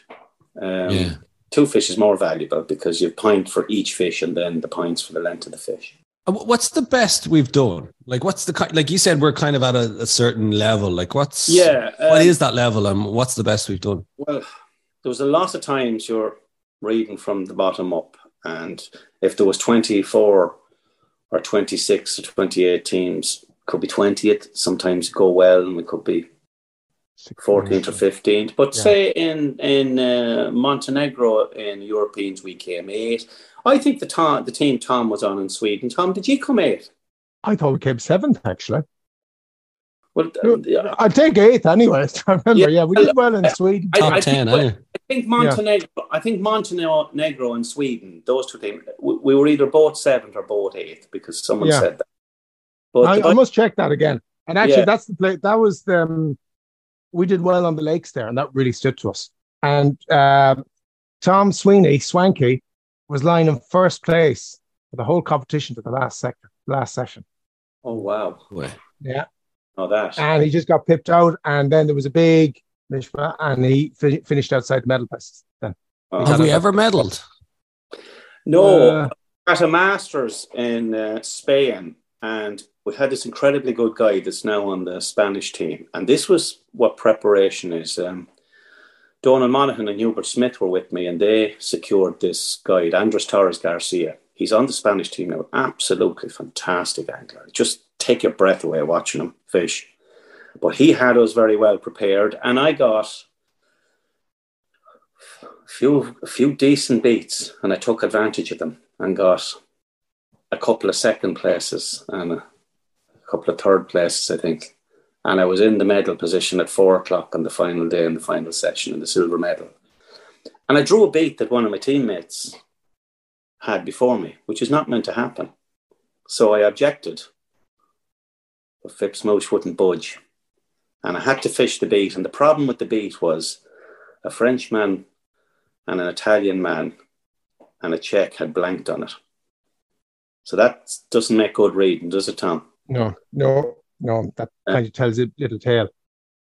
Um, Yeah. Two fish is more valuable because you point for each fish and then the points for the length of the fish. And wh- What's the best we've done? Like, what's the like you said? We're kind of at a, a certain level. Like, what's Yeah, what um, is that level, and what's the best we've done? Well, there was a lot of times you're reading from the bottom up, and if there was 24 or 26 or 28 teams, could be 20th. Sometimes go well, and we could be 14th or 15th. But Yeah. say in in uh, Montenegro in Europeans we came eight. I think the Tom, the team Tom was on in Sweden. Tom, did you come eighth? I thought we came seventh, actually. Well, uh, I'll take eighth anyway. I remember, Yeah. yeah, we did well in Sweden. I- Top I ten, think- eh? I think Montenegro. I think Montenegro and Sweden, those two teams, we, we were either both seventh or both eighth because someone Yeah. said that. But I, the- I must check that again. And actually, Yeah. that's the play. That was the. Um, we did well on the lakes there, and that really stood to us. And um Tom Sweeney, Swanky, was lying in first place for the whole competition to the last sector, last session. oh wow, Boy. Yeah, oh that. and he just got pipped out, and then there was a big mishma, and he fi- finished outside the medal places. Then Oh. Have we ever medalled? No, Uh, at a Masters in uh, Spain, and we had this incredibly good guy that's now on the Spanish team. And this was what preparation is. Um, Donald Monaghan and Hubert Smith were with me, and they secured this guide, Andres Torres Garcia. He's on the Spanish team now. Absolutely fantastic angler. Just take your breath away watching him fish. But he had us very well prepared, and I got a few a few decent beats, and I took advantage of them and got a couple of second places and a couple of third places, I think. And I was in the medal position at four o'clock on the final day in the final session in the silver medal. And I drew a beat that one of my teammates had before me, which is not meant to happen. So I objected. But FIPS Mouche wouldn't budge. And I had to fish the beat. And the problem with the beat was a Frenchman and an Italian man and a Czech had blanked on it. So that doesn't make good reading, does it, Tom? no, no, no, that Uh. kind of tells a little tale.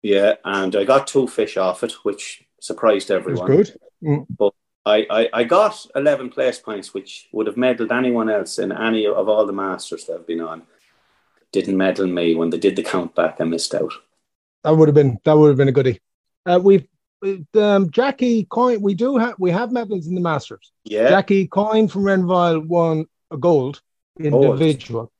Yeah, and I got two fish off it, which surprised everyone. It was good. Mm. But I, I, I got 11 place points, which would have medalled anyone else in any of all the Masters that I've been on. Didn't medal me when they did the count back. I missed out. That would have been that would have been a goodie. Uh, we've um, Jackie Coyne. We do have we have medals in the Masters. Yeah, Jackie Coyne from Renvyle won a gold individual,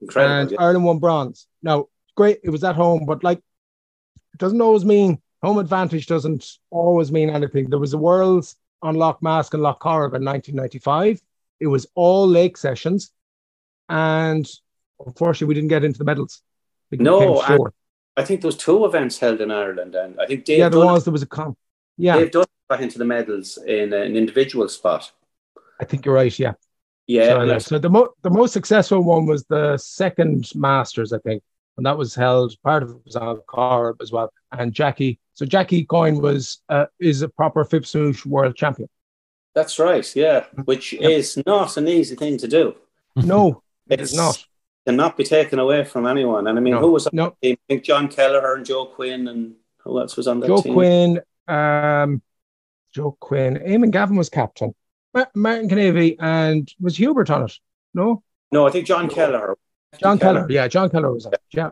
incredible. and yeah. Ireland won bronze. Now, great, it was at home, but like, it doesn't always mean home advantage doesn't always mean anything. There was the Worlds on Loch Mask and Loch Corrib in 1995. It was all lake sessions, and unfortunately, we didn't get into the medals. No, I think there was two events held in Ireland, and I think Dave yeah, there Dunn, was. There was a con. Yeah, Dave Dunn got into the medals in uh, an individual spot. I think you're right. Yeah. Yeah, So, yeah, so the mo- the most successful one was the second Masters, I think, and that was held. Part of it was on Corrib as well. And Jackie, so Jackie Coyne was uh, is a proper FIPS Mouche world champion. that's right. Yeah, which Yep. is not an easy thing to do. No, it It's is not. Cannot be taken away from anyone. And I mean, No. who was on No, the team? I think John Kelleher and Joe Quinn, and who else was on that Joe team? Quinn, um, Joe Quinn, Eamon Gavin was captain. Ma- Martin Canavy and was Hubert on it? No, No, I think John Keller. John Keller. Yeah, John Keller was on it. Yeah,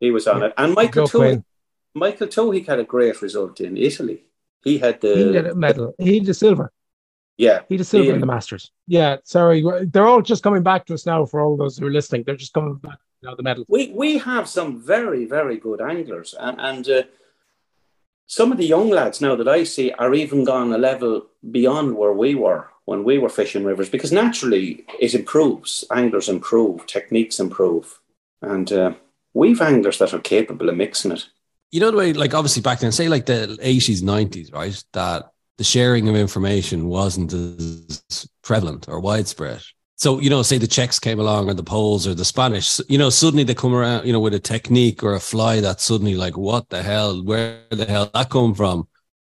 He was on it. And Michael. Quinn. Michael Toohey had a great result in Italy. He had the He did a medal. He did silver. yeah. He did silver He- in the Masters. Yeah, sorry. They're all just coming back to us now for all those who are listening. They're just coming back now, the medal. We we have some very very good anglers, and, and uh, some of the young lads now that I see are even gone a level beyond where we were when we were fishing rivers because naturally it improves. Anglers improve, techniques improve, and uh, we've anglers that are capable of mixing it. You know the way, like obviously back then, say like the eighties, nineties, right? That the sharing of information wasn't as prevalent or widespread. So you know, say the Czechs came along or the Poles or the Spanish, you know, suddenly they come around, you know, with a technique or a fly that's suddenly like, what the hell? Where the hell that come from?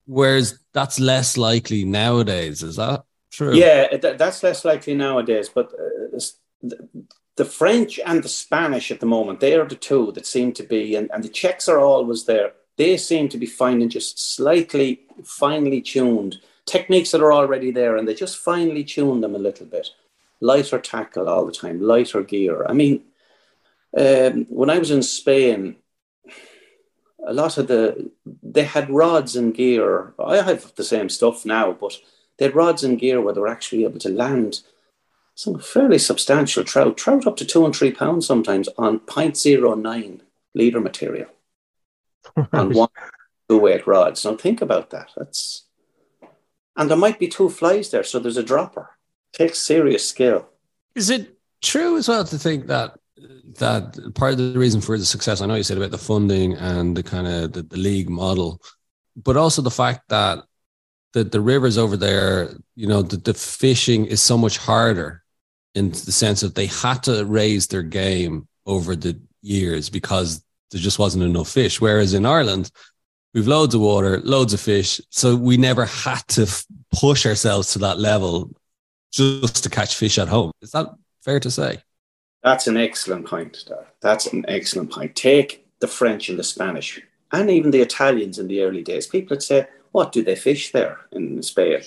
Whereas that's less likely nowadays. Is that true? Yeah, that's less likely nowadays. But uh, the, French and the Spanish at the moment, they are the two that seem to be, and, and the Czechs are always there. They seem to be finding just slightly finely tuned techniques that are already there, and they just finely tune them a little bit. Lighter tackle all the time, lighter gear. I mean, um, when I was in Spain, a lot of the they had rods and gear. I have the same stuff now, but they had rods and gear where they were actually able to land some fairly substantial trout, trout up to two and three pounds sometimes on 0.09 leader material on one two weight rods. Now think about that. That's and there might be two flies there, so there's a dropper. Takes serious skill. Is it true as well to think that that part of the reason for the success? I know you said about the funding and the kind of the, the league model, but also the fact that the the rivers over there, you know, the, the fishing is so much harder in the sense that they had to raise their game over the years because there just wasn't enough fish. Whereas in Ireland, we've loads of water, loads of fish, so we never had to f- push ourselves to that level just to catch fish at home. Is that fair to say? That's an excellent point. Dar. That's an excellent point. Take the French and the Spanish, and even the Italians in the early days. People would say, "What do they fish there in Spain?"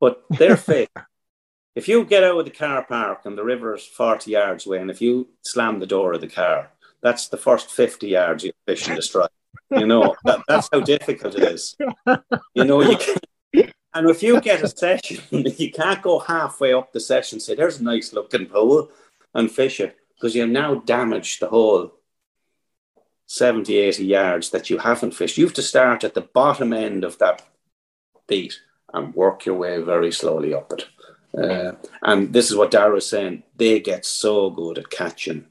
But they're fish. If you get out of the car park and the river is 40 yards away, and if you slam the door of the car, that's the first 50 yards you fish the strike. You know, that, that's how difficult it is. You know, you can, and if you get a session, you can't go halfway up the session and say, there's a nice looking pool and fish it because you've now damaged the whole 70, 80 yards that you haven't fished. You have to start at the bottom end of that beat and work your way very slowly up it. Uh, and this is what Dara was saying. They get so good at catching.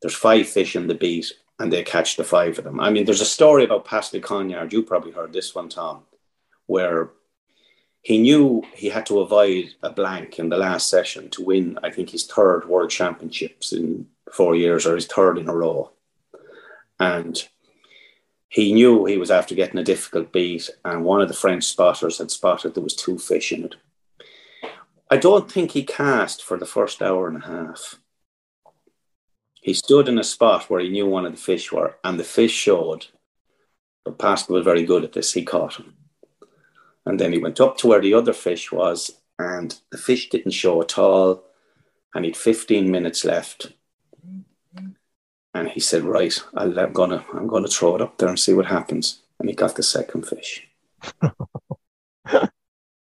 There's five fish in the beat, and they catch the five of them. I mean, there's a story about Pascal Cognard. You probably heard this one, Tom, where he knew he had to avoid a blank in the last session to win. I think his third World Championships in four years, or his third in a row, and he knew he was after getting a difficult beat. And one of the French spotters had spotted there was two fish in it. I don't think he cast for the first hour and a half. He stood in a spot where he knew one of the fish were, and the fish showed But Pascal was very good at this. He caught him. And then he went up to where the other fish was, and the fish didn't show at all. And he'd 15 minutes left. And he said, Right, i am gonna I'm gonna throw it up there and see what happens. And he got the second fish.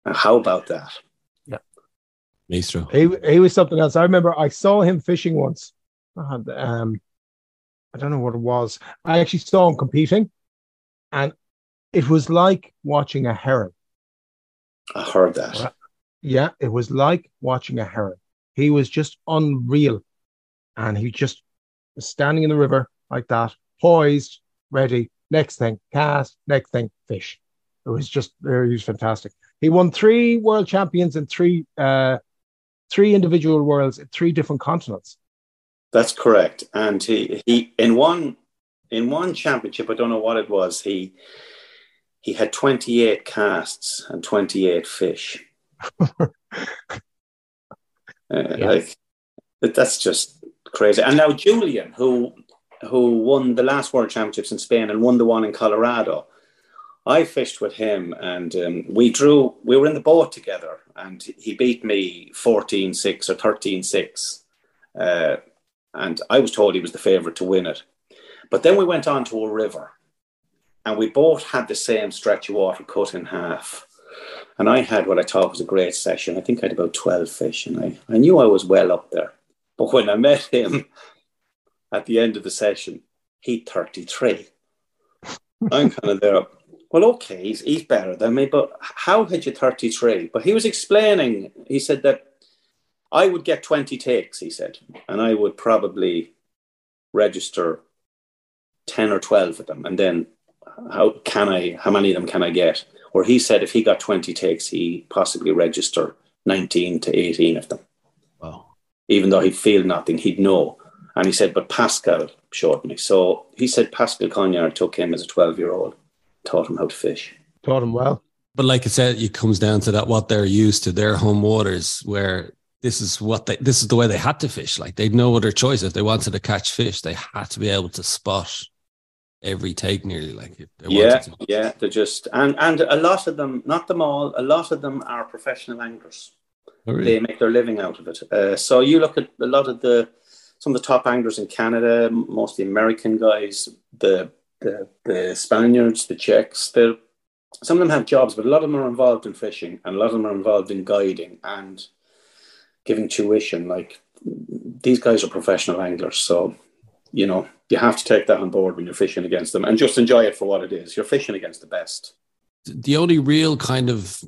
how about that? Yeah. Maestro. He, he was something else. I remember I saw him fishing once. um, I don't know what it was. I actually saw him competing, and it was like watching a heron. I heard that. Yeah, it was like watching a heron. He was just unreal. And he just was standing in the river like that, poised, ready. Next thing, cast, next thing, fish. It was just, he was fantastic. He won three world champions and three, uh, three individual worlds in three different continents. That's correct. And he, he in one in one championship, I don't know what it was, he he had 28 casts and 28 fish. uh, yeah. Like that's just crazy. And now Julian, who who won the last World Championships in Spain and won the one in Colorado, I fished with him and um, we drew. We were in the boat together, and he beat me 14-6 or 13-6. Uh, and I was told he was the favourite to win it. But then we went on to a river, and we both had the same stretch of water cut in half. And I had what I thought was a great session. I think I had about 12 fish, and I, I knew I was well up there. But when I met him at the end of the session, he'd 33. I'm kind of there. Well, okay, he's, he's better than me, but how had you 33? But he was explaining, he said that I would get 20 takes, he said, and I would probably register 10 or 12 of them. And then how can I, how many of them can I get? Or he said if he got 20 takes, he possibly register 19 to 18 of them. Wow. Even though he'd feel nothing, he'd know. And he said, but Pascal showed me. So he said Pascal Cognard took him as a 12 year old, taught him how to fish. Taught him well. But like I said, it comes down to that what they're used to, their home waters, where this is what they this is the way they had to fish. Like they'd no other choice. If they wanted to catch fish, they had to be able to spot every take nearly like it. Yeah, yeah. They're just and and a lot of them, not them all, a lot of them are professional anglers. Oh, really? They make their living out of it. Uh, so you look at a lot of the some of the top anglers in Canada, mostly American guys, the the, the Spaniards, the Czechs. They're some of them have jobs, but a lot of them are involved in fishing, and a lot of them are involved in guiding and giving tuition. Like these guys are professional anglers, so you know you have to take that on board when you're fishing against them, and just enjoy it for what it is. You're fishing against the best. The only real kind of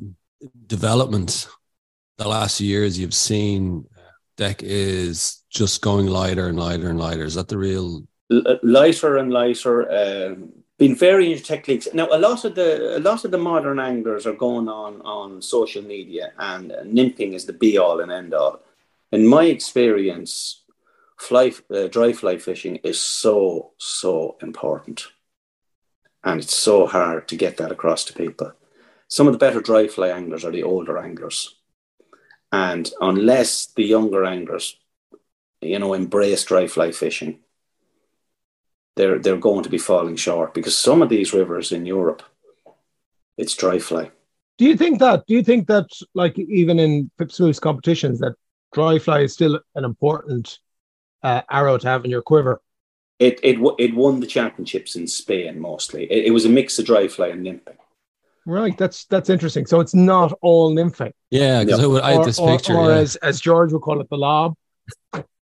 development the last years you've seen Dec is just going lighter and lighter and lighter. Is that the real L- lighter and lighter? Um, been varying techniques. Now, a lot of the a lot of the modern anglers are going on on social media, and uh, nymphing is the be all and end all. In my experience, fly uh, dry fly fishing is so so important, and it's so hard to get that across to people. Some of the better dry fly anglers are the older anglers, and unless the younger anglers, you know, embrace dry fly fishing, they're they're going to be falling short because some of these rivers in Europe, it's dry fly. Do you think that? Do you think that, like even in FIPS competitions, that dry fly is still an important uh, arrow to have in your quiver? It it it won the championships in Spain mostly. It, it was a mix of dry fly and nymphing. Right, that's that's interesting. So it's not all nymphing. Yeah, because I, I, had this or, picture. Or, yeah. as as George would call it, the lob.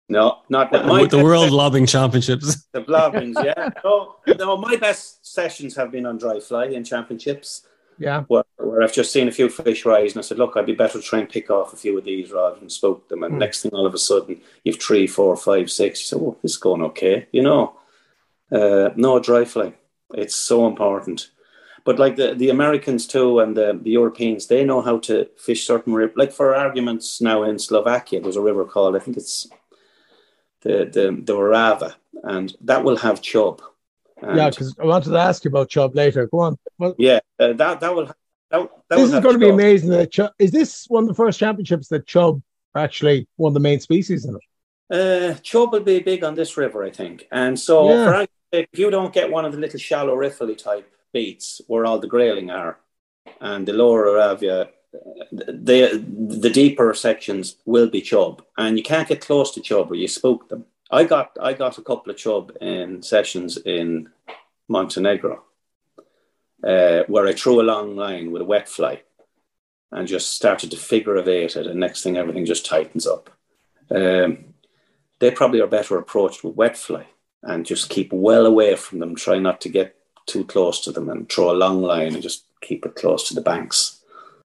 No, not that. My the World Lobbing Championships. The lobbings, yeah. No, no, my best sessions have been on dry fly in championships. Yeah. Where, where I've just seen a few fish rise and I said, look, I'd be better to try and pick off a few of these rather than spook them. And mm. next thing, all of a sudden, you've three, four, five, six. You say, oh, this is going okay. You know, uh, no dry fly. It's so important. But like the, the Americans too and the, the Europeans, they know how to fish certain rivers. Like for arguments now in Slovakia, there's a river called, I think it's the the, the Orava, and that will have chub. And yeah, because I wanted to ask you about chub later. Go on. Well, yeah, uh, that that will. That, that this is going to be amazing. That chub, is this one of the first championships that chub actually of the main species in it? Uh, chub will be big on this river, I think. And so, yeah. if you don't get one of the little shallow riffly type beats where all the grayling are, and the lower Orava, the the deeper sections will be chub, and you can't get close to chub or you spook them. I got I got a couple of chub in sessions in Montenegro, uh, where I threw a long line with a wet fly, and just started to figure eight it, and next thing everything just tightens up. Um, they probably are better approached with wet fly and just keep well away from them. Try not to get too close to them and throw a long line and just keep it close to the banks.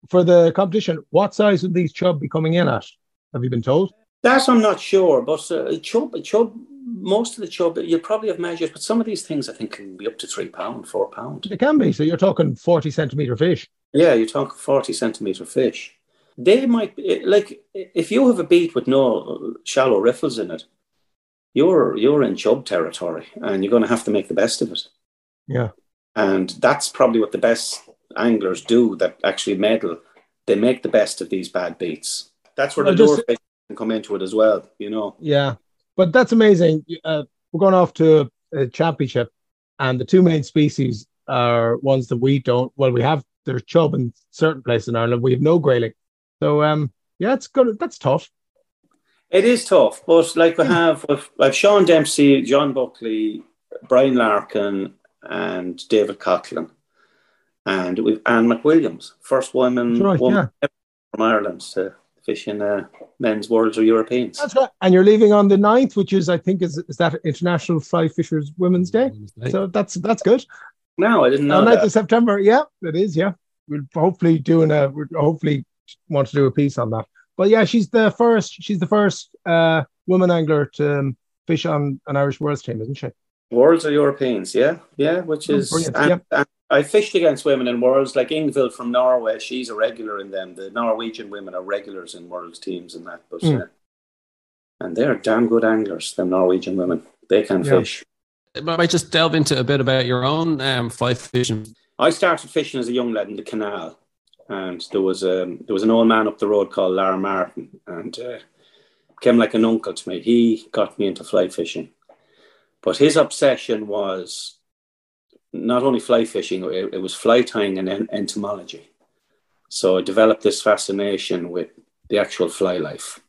For the competition, what size would these chub be coming in at? Have you been told? That I'm not sure, but uh, chub, chub, most of the chub you probably have measured, but some of these things I think can be up to three pound, four pound. They can be. So you're talking forty centimeter fish. Yeah, you're talking forty centimeter fish. They might be like if you have a beat with no shallow riffles in it, you're you're in chub territory, and you're going to have to make the best of it. Yeah, and that's probably what the best anglers do that actually medal. They make the best of these bad beats. That's where the lure fish can come into it as well. You know. Yeah, but that's amazing. Uh, we're going off to a championship, and the two main species are ones that we don't. Well, we have there's chub in certain places in Ireland. We have no grayling. So um, yeah, it's good. That's tough. It is tough, but like we have, I've Sean Dempsey, John Buckley, Brian Larkin, and David Coughlin, and we've Anne McWilliams, first woman, right, woman yeah. from Ireland to fish in uh, men's worlds or Europeans. That's right. And you're leaving on the 9th, which is, I think, is is that International Fly Fishers Women's Day. So that's that's good. No, I didn't know. On 9th of September. Yeah, it is. Yeah, we're hopefully doing a. We're hopefully want to do a piece on that. But yeah, she's the first. She's the first uh, woman angler to um, fish on an Irish Worlds team, isn't she? Worlds or Europeans, yeah, yeah. Which oh, is, and, yeah. and I fished against women in Worlds, like Ingvild from Norway. She's a regular in them. The Norwegian women are regulars in Worlds teams and that. But mm. uh, and they're damn good anglers. The Norwegian women, they can yeah. fish. But I might just delve into a bit about your own um, fly fishing. I started fishing as a young lad in the canal and there was a um, there was an old man up the road called Lara Martin, and uh, became like an uncle to me. He got me into fly fishing, but his obsession was not only fly fishing; it, it was fly tying and en- entomology. So I developed this fascination with the actual fly life.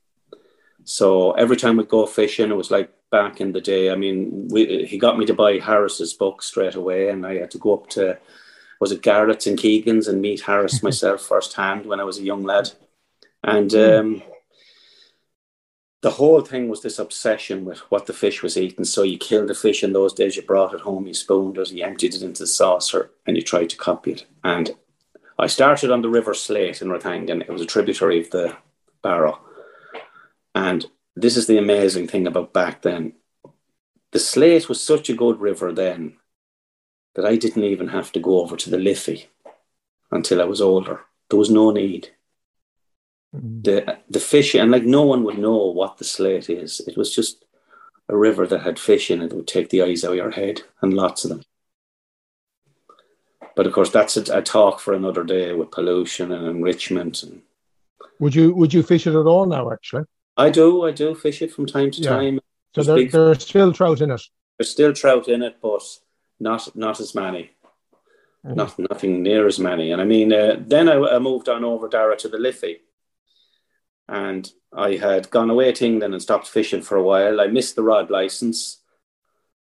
So every time we go fishing, it was like back in the day. I mean, we, he got me to buy Harris's book straight away, and I had to go up to was it Garrett's and Keegan's and meet Harris myself firsthand when I was a young lad. And hmm. um, the whole thing was this obsession with what the fish was eating. So you killed the fish in those days, you brought it home, you spooned it, you emptied it into the saucer, and you tried to copy it. And I started on the River Slate in Rathangan. It was a tributary of the Barrow. And this is the amazing thing about back then. The Slate was such a good river then that I didn't even have to go over to the Liffey until I was older. There was no need. Mm-hmm. The the fish and like no one would know what the slate is. It was just a river that had fish in it that would take the eyes out of your head and lots of them. But of course, that's a, a talk for another day with pollution and enrichment. And would you would you fish it at all now? Actually, I do. I do fish it from time to yeah. time. So there, big, there's still trout in it. There's still trout in it, but not not as many, mm. not nothing near as many. And I mean, uh, then I, I, moved on over Dara to the Liffey, and I had gone away to England and stopped fishing for a while. I missed the rod license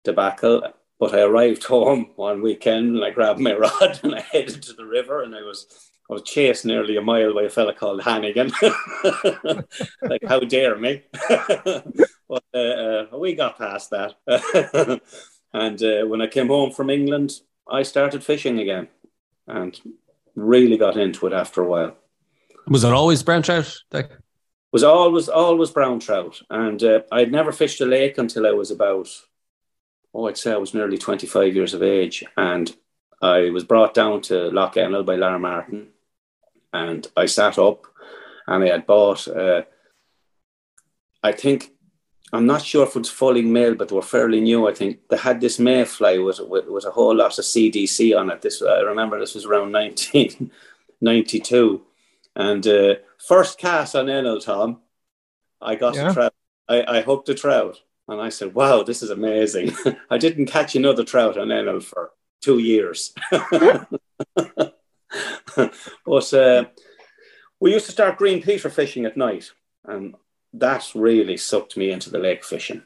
debacle, but I arrived home one weekend and I grabbed my rod and I headed to the river and I was. I was chased nearly a mile by a fella called Hannigan. like, how dare me? but uh, uh, we got past that. And uh, when I came home from England, I started fishing again and really got into it after a while. Was it always brown trout? Like- was always always brown trout, and uh, I'd never fished a lake until I was about oh, I'd say I was nearly twenty five years of age, and I was brought down to Lough Ennel by Lara Martin, and I sat up, and I had bought. Uh, I think I'm not sure if it's Fulling Mill, but they were fairly new. I think they had this mayfly with, with, with a whole lot of CDC on it. This I remember this was around 1992, and uh, first cast on Ennel, Tom, I got yeah. a trout. I, I hooked a trout, and I said, "Wow, this is amazing." I didn't catch another trout on Ennel for two years. but uh, we used to start green peter fishing at night, and that really sucked me into the lake fishing.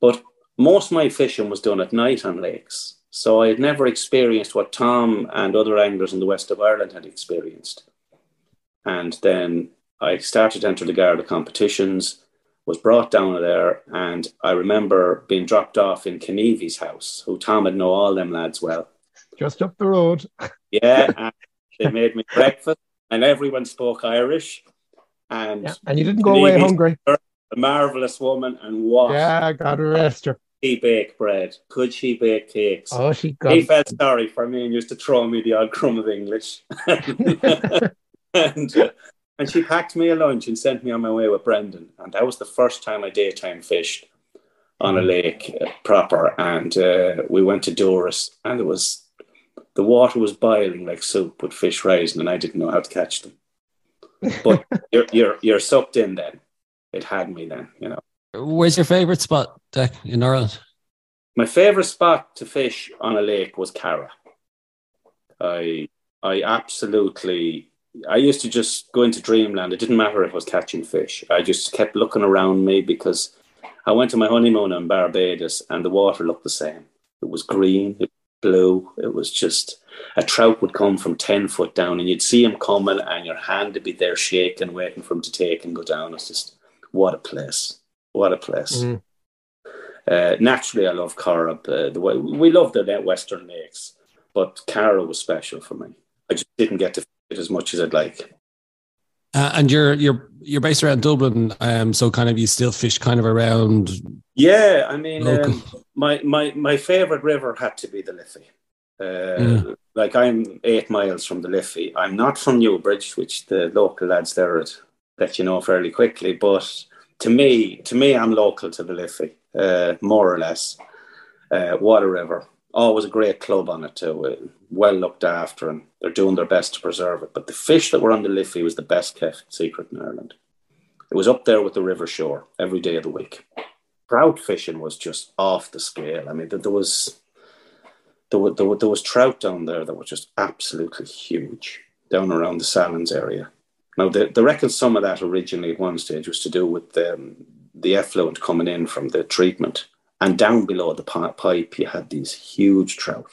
But most of my fishing was done at night on lakes. So I had never experienced what Tom and other anglers in the west of Ireland had experienced. And then I started to enter the Garda competitions, was brought down there, and I remember being dropped off in Kenevy's house, who Tom had know all them lads well. Just up the road. Yeah, they made me breakfast, and everyone spoke Irish. And yeah, and you didn't go away hungry. A marvelous woman, and what? Yeah, God rest her. She bake bread? Could she bake cakes? Oh, she got. He felt sorry for me and used to throw me the odd crumb of English. and uh, and she packed me a lunch and sent me on my way with Brendan. And that was the first time I daytime fished on a lake uh, proper. And uh, we went to Doris, and it was the water was boiling like soup with fish rising, and I didn't know how to catch them. But you're you're you're sucked in then. It had me then, you know. Where's your favourite spot, Dec, in Ireland? My favourite spot to fish on a lake was Cara. I I absolutely I used to just go into dreamland. It didn't matter if I was catching fish. I just kept looking around me because I went to my honeymoon in Barbados and the water looked the same. It was green, it was blue. It was just a trout would come from 10 foot down and you'd see him coming and your hand would be there shaking, waiting for him to take and go down. It's just what a place. What a place. Mm. Uh, naturally, I love Corrib. Uh, the way we love the Western Lakes, but Carra was special for me. I just didn't get to as much as I'd like. Uh, and you're you're you're based around Dublin, um, so kind of you still fish kind of around. Yeah, I mean, um, my my my favorite river had to be the Liffey. Uh, yeah. Like I'm eight miles from the Liffey. I'm not from Newbridge, which the local lads there would let you know fairly quickly. But to me, to me, I'm local to the Liffey, uh, more or less. Uh, Water River, always a great club on it too. Well looked after, and they're doing their best to preserve it. But the fish that were on the Liffey was the best kept secret in Ireland. It was up there with the river Suir every day of the week. Trout fishing was just off the scale. I mean, there was there there there was trout down there that were just absolutely huge down around the Sallins area. Now, they, they reckon some of that originally at one stage was to do with um, the effluent coming in from the treatment. And down below the pipe, you had these huge trout.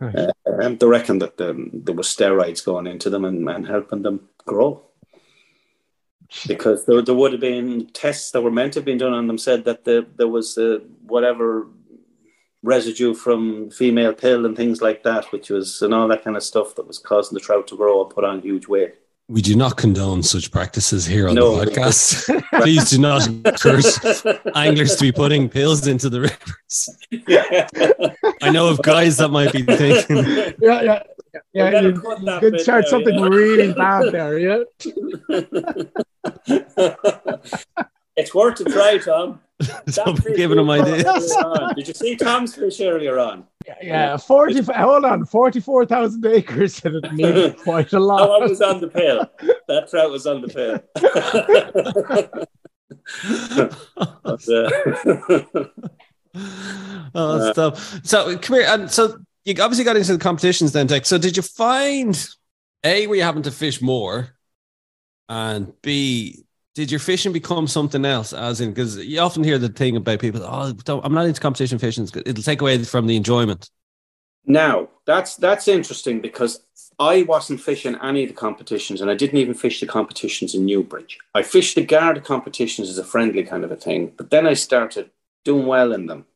Right. Uh, and they reckon that um, there were steroids going into them and, and helping them grow. Because there, there would have been tests that were meant to have been done on them said that the, there was uh, whatever residue from female pill and things like that, which was and all that kind of stuff that was causing the trout to grow and put on huge weight. We do not condone such practices here on no. the podcast. Please do not encourage anglers to be putting pills into the rivers. Yeah. I know of guys that might be thinking. Yeah, yeah. Yeah, you, you could start there, something yeah. really bad there, yeah. it's worth a try, Tom. Don't be giving him ideas. Did you see Tom's fish earlier on? Yeah, yeah. forty. hold on, forty-four thousand acres, and it needed quite a lot. Oh, I was on the pill. That trout was on the pill. but, uh, oh, that's tough. So come here, and so you obviously got into the competitions then, Dick. So did you find a were you having to fish more, and b did your fishing become something else? As in, because you often hear the thing about people, oh, I'm not into competition fishing. It'll take away from the enjoyment. Now that's that's interesting because I wasn't fishing any of the competitions, and I didn't even fish the competitions in Newbridge. I fished the Garda competitions as a friendly kind of a thing, but then I started doing well in them.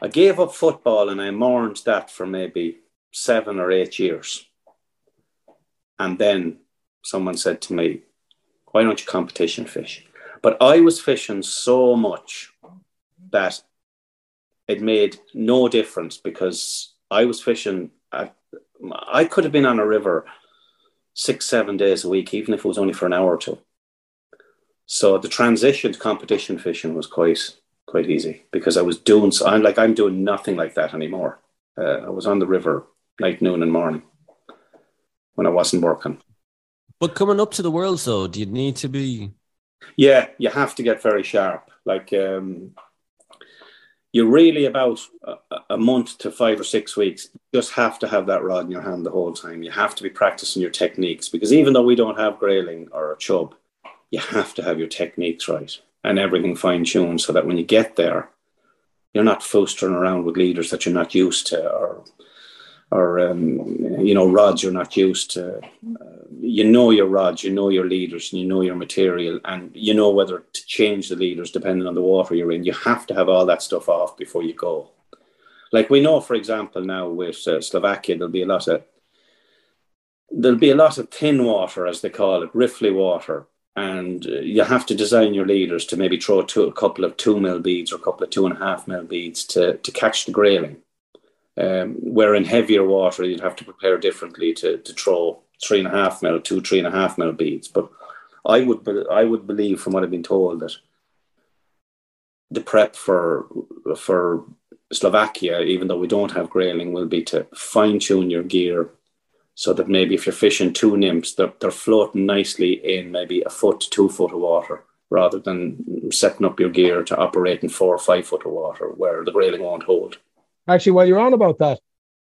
I gave up football and I mourned that for maybe seven or eight years. And then someone said to me, why don't you competition fish? But I was fishing so much that it made no difference because I was fishing. At, I could have been on a river six, seven days a week, even if it was only for an hour or two. So the transition to competition fishing was quite quite easy because I was doing so. I'm like I'm doing nothing like that anymore. Uh, I was on the river night, noon, and morning when I wasn't working. But coming up to the world, though, do you need to be? Yeah, you have to get very sharp. Like, um, you're really about a, a, month to five or six weeks. You just have to have that rod in your hand the whole time. You have to be practicing your techniques because even though we don't have grayling or a chub, you have to have your techniques right and everything fine tuned so that when you get there, you're not fostering around with leaders that you're not used to or or um, you know rods you're not used to. Uh, you know your rods, you know your leaders, and you know your material, and you know whether to change the leaders depending on the water you're in. You have to have all that stuff off before you go. Like we know, for example, now with uh, Slovakia, there'll be a lot of there'll be a lot of thin water, as they call it, riffly water, and uh, you have to design your leaders to maybe throw two, a couple of two mil beads or a couple of two and a half mil beads to to catch the grayling. Um, where in heavier water, you'd have to prepare differently to, to throw three and a half mil, two, three and a half mil beads. But I would, I would believe from what I've been told that the prep for for Slovakia, even though we don't have grayling, will be to fine tune your gear so that maybe if you're fishing two nymphs, they're, they're floating nicely in maybe a foot to two foot of water rather than setting up your gear to operate in four or five foot of water where the grayling won't hold. Actually, while you're on about that,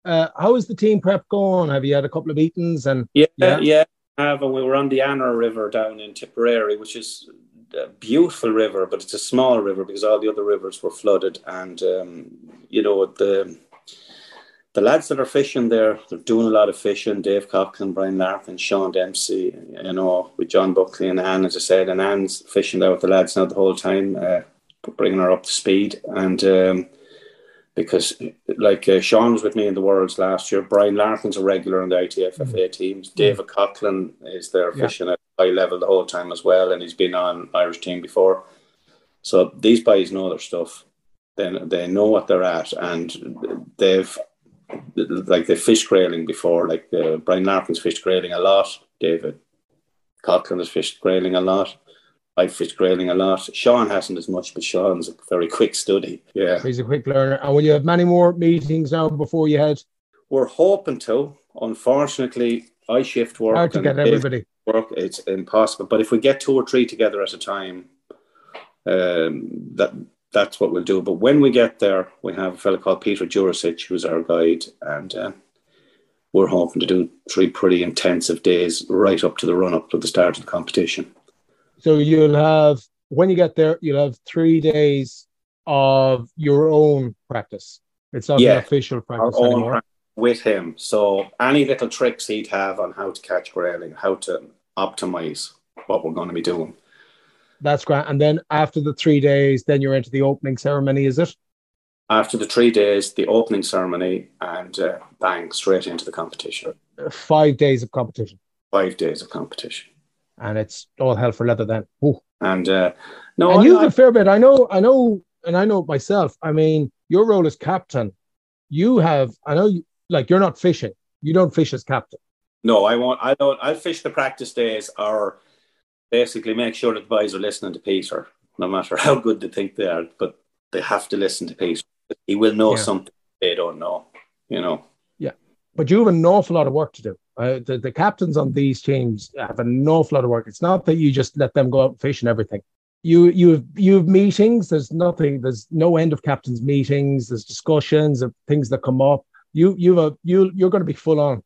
uh, how is the team prep going? Have you had a couple of meetings? And yeah, yeah, yeah have, and we were on the Anner River down in Tipperary, which is a beautiful river, but it's a small river because all the other rivers were flooded, and um, you know the the lads that are fishing there, they're doing a lot of fishing. Dave Coughlin, Brian Larkin, Sean Dempsey, you know, with John Buckley and Anne, as I said, and Anne's fishing there with the lads now the whole time, uh, bringing her up to speed, and. Um, because like uh, Sean was with me in the Worlds last year. Brian Larkin's a regular on the ITFFA mm. teams. David Coughlin is there yeah. fishing at high level the whole time as well, and he's been on Irish team before. So these guys know their stuff. Then they know what they're at, and they've like they fished grayling before. Like uh, Brian Larkin's fished grayling a lot. David Coughlin has fished grayling a lot. I fished grayling a lot. Sean hasn't as much, but Sean's a very quick study. Yeah. He's a quick learner. And will you have many more meetings now before you head? We're hoping to. Unfortunately, I shift work. Hard to get everybody. Work, it's impossible. But if we get two or three together at a time, um, that that's what we'll do. But when we get there, we have a fellow called Peter Jurasic, who's our guide, and uh, we're hoping to do three pretty intensive days right up to the run up to the start of the competition. So you'll have when you get there, you'll have three days of your own practice. It's not yeah, an official practice anymore. Practice with him. So any little tricks he'd have on how to catch grayling, how to optimize what we're going to be doing. That's great. And then after the three days, then you're into the opening ceremony, is it? After the three days, the opening ceremony, and uh, bang, straight into the competition. Five days of competition. Five days of competition and it's all hell for leather then. Ooh. And uh, no, and you've a fair bit. I know, I know, and I know myself. I mean, your role as captain, you have. I know, you, like you're not fishing. You don't fish as captain. No, I won't. I don't. I'll fish the practice days, or basically make sure that the boys are listening to Peter, no matter how good they think they are. But they have to listen to Peter. He will know yeah. something they don't know. You know. But you have an awful lot of work to do. Uh, the, the captains on these teams have an awful lot of work. It's not that you just let them go out and fish and everything. You you have you have meetings. There's nothing. There's no end of captains' meetings. There's discussions of things that come up. You you have a, you you're going to be full on.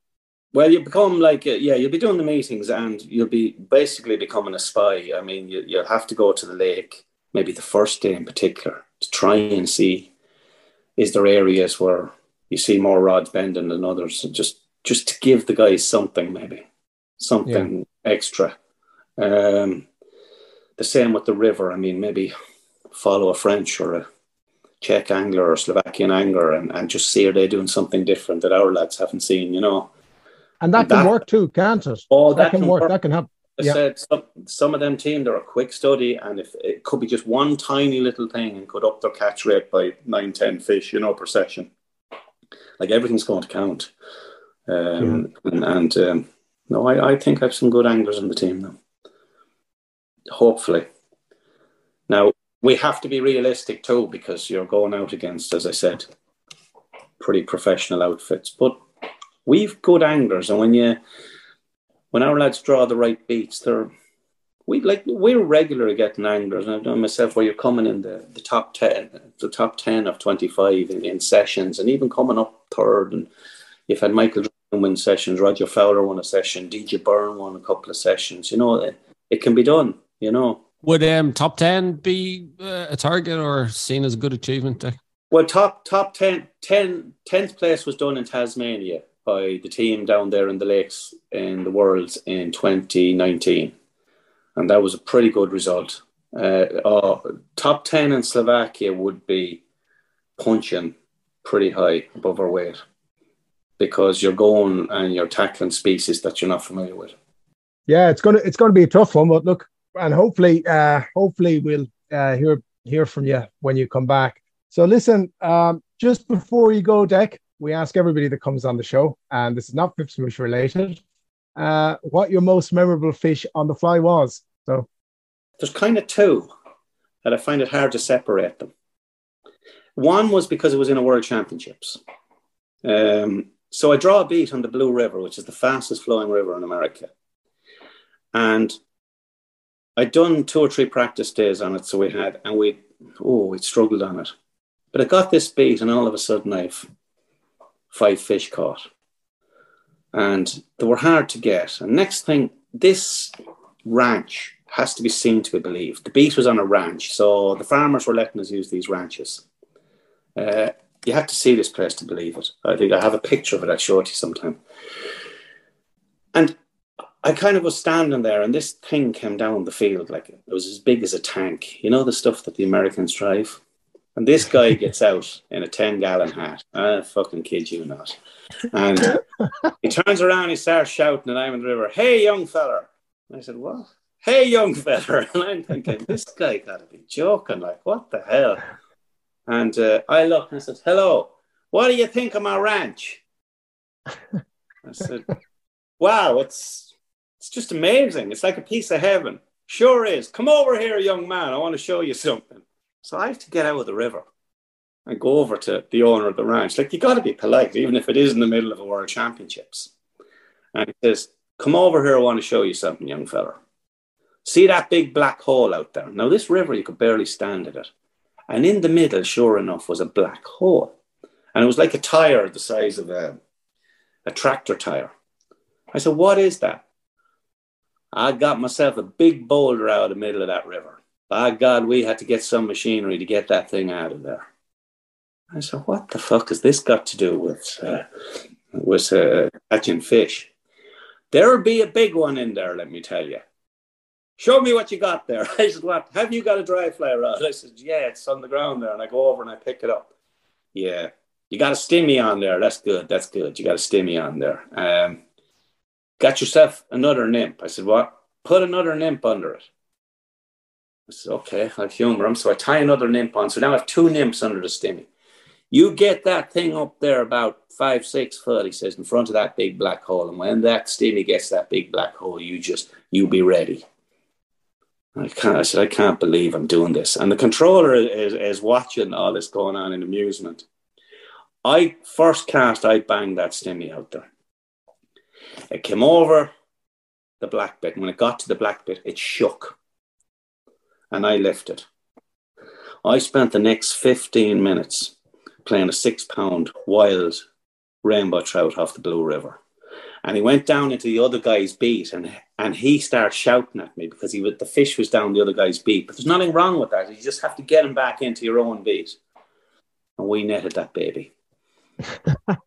Well, you become like yeah, you'll be doing the meetings and you'll be basically becoming a spy. I mean, you you'll have to go to the lake maybe the first day in particular to try and see is there areas where you see more rods bending than others. Just just to give the guys something, maybe something yeah. extra. Um, the same with the river. I mean, maybe follow a French or a Czech angler or Slovakian angler and, and just see are they doing something different that our lads haven't seen, you know. And that, and can work too, can't it? Oh, that, that can, work. work. That can happen. I yeah. said some, some of them team they're a quick study, and if it could be just one tiny little thing and could up their catch rate by nine, ten fish, you know, per session. Like everything's going to count. Um, yeah. And, and um, no, I, I think I have some good anglers in the team now. Hopefully. Now, we have to be realistic too because you're going out against, as I said, pretty professional outfits. But we've good anglers, and when you when our lads draw the right beats, they're we like we're regularly getting anglers, and I've done myself where you're coming in the, the top ten, the top ten of twenty five in, in, sessions, and even coming up third. And you've had Michael win sessions, Roger Fowler won a session, DJ Byrne won a couple of sessions. You know, it, it can be done. You know, would um top ten be uh, a target or seen as a good achievement? Well, top top 10, 10 10th place was done in Tasmania by the team down there in the lakes in the Worlds in twenty nineteen and that was a pretty good result. Uh, uh, top 10 in Slovakia would be punching pretty high above our weight because you're going and you're tackling species that you're not familiar with. Yeah, it's gonna it's gonna be a tough one, but look, and hopefully, uh, hopefully we'll uh, hear hear from you when you come back. So listen, um, just before you go, Dec, we ask everybody that comes on the show, and this is not Fish related, uh, what your most memorable fish on the fly was. So there's kind of two that I find it hard to separate them. One was because it was in a World Championships. Um, so I draw a beat on the Blue River, which is the fastest flowing river in America. And I'd done two or three practice days on it, so we had, and we, oh, we struggled on it. But I got this beat, and all of a sudden I've five fish caught and they were hard to get. And next thing, this ranch has to be seen to be believed. The beat was on a ranch, so the farmers were letting us use these ranches. Uh, you have to see this place to believe it. I think I have a picture of it. I'll show it you sometime. And I kind of was standing there, and this thing came down the field like it was as big as a tank. You know the stuff that the Americans drive. And this guy gets out in a 10 gallon hat. I fucking kid you not. And he turns around, he starts shouting in the river, Hey, young feller. And I said, What? Hey, young feller. And I'm thinking, This guy got to be joking. Like, what the hell? And uh, I look and I said, Hello, what do you think of my ranch? I said, Wow, it's, it's just amazing. It's like a piece of heaven. Sure is. Come over here, young man. I want to show you something. So I have to get out of the river and go over to the owner of the ranch. Like you got to be polite, even if it is in the middle of a world championships. And he says, "Come over here. I want to show you something, young fella. See that big black hole out there? Now this river, you could barely stand at it, and in the middle, sure enough, was a black hole, and it was like a tire the size of a a tractor tire." I said, "What is that?" I got myself a big boulder out of the middle of that river by God, we had to get some machinery to get that thing out of there. I said, what the fuck has this got to do with uh, with uh, catching fish? There'll be a big one in there, let me tell you. Show me what you got there. I said, what? Have you got a dry fly rod? I said, yeah, it's on the ground there. And I go over and I pick it up. Yeah. You got a stimmy on there. That's good. That's good. You got a stimmy on there. Um, got yourself another nymph. I said, what? Put another nymph under it. I said, okay, I'll humor him. So I tie another nymph on. So now I have two nymphs under the stimmy. You get that thing up there about five, six foot, he says, in front of that big black hole. And when that stimmy gets that big black hole, you just, you be ready. I can't, I said, I can't believe I'm doing this. And the controller is, is watching all this going on in amusement. I first cast, I banged that stimmy out there. It came over the black bit. And when it got to the black bit, it shook and I left it. I spent the next 15 minutes playing a six pound wild rainbow trout off the Blue River. And he went down into the other guy's beat and, and he started shouting at me because he was, the fish was down the other guy's beat. But there's nothing wrong with that. You just have to get him back into your own beat. And we netted that baby. and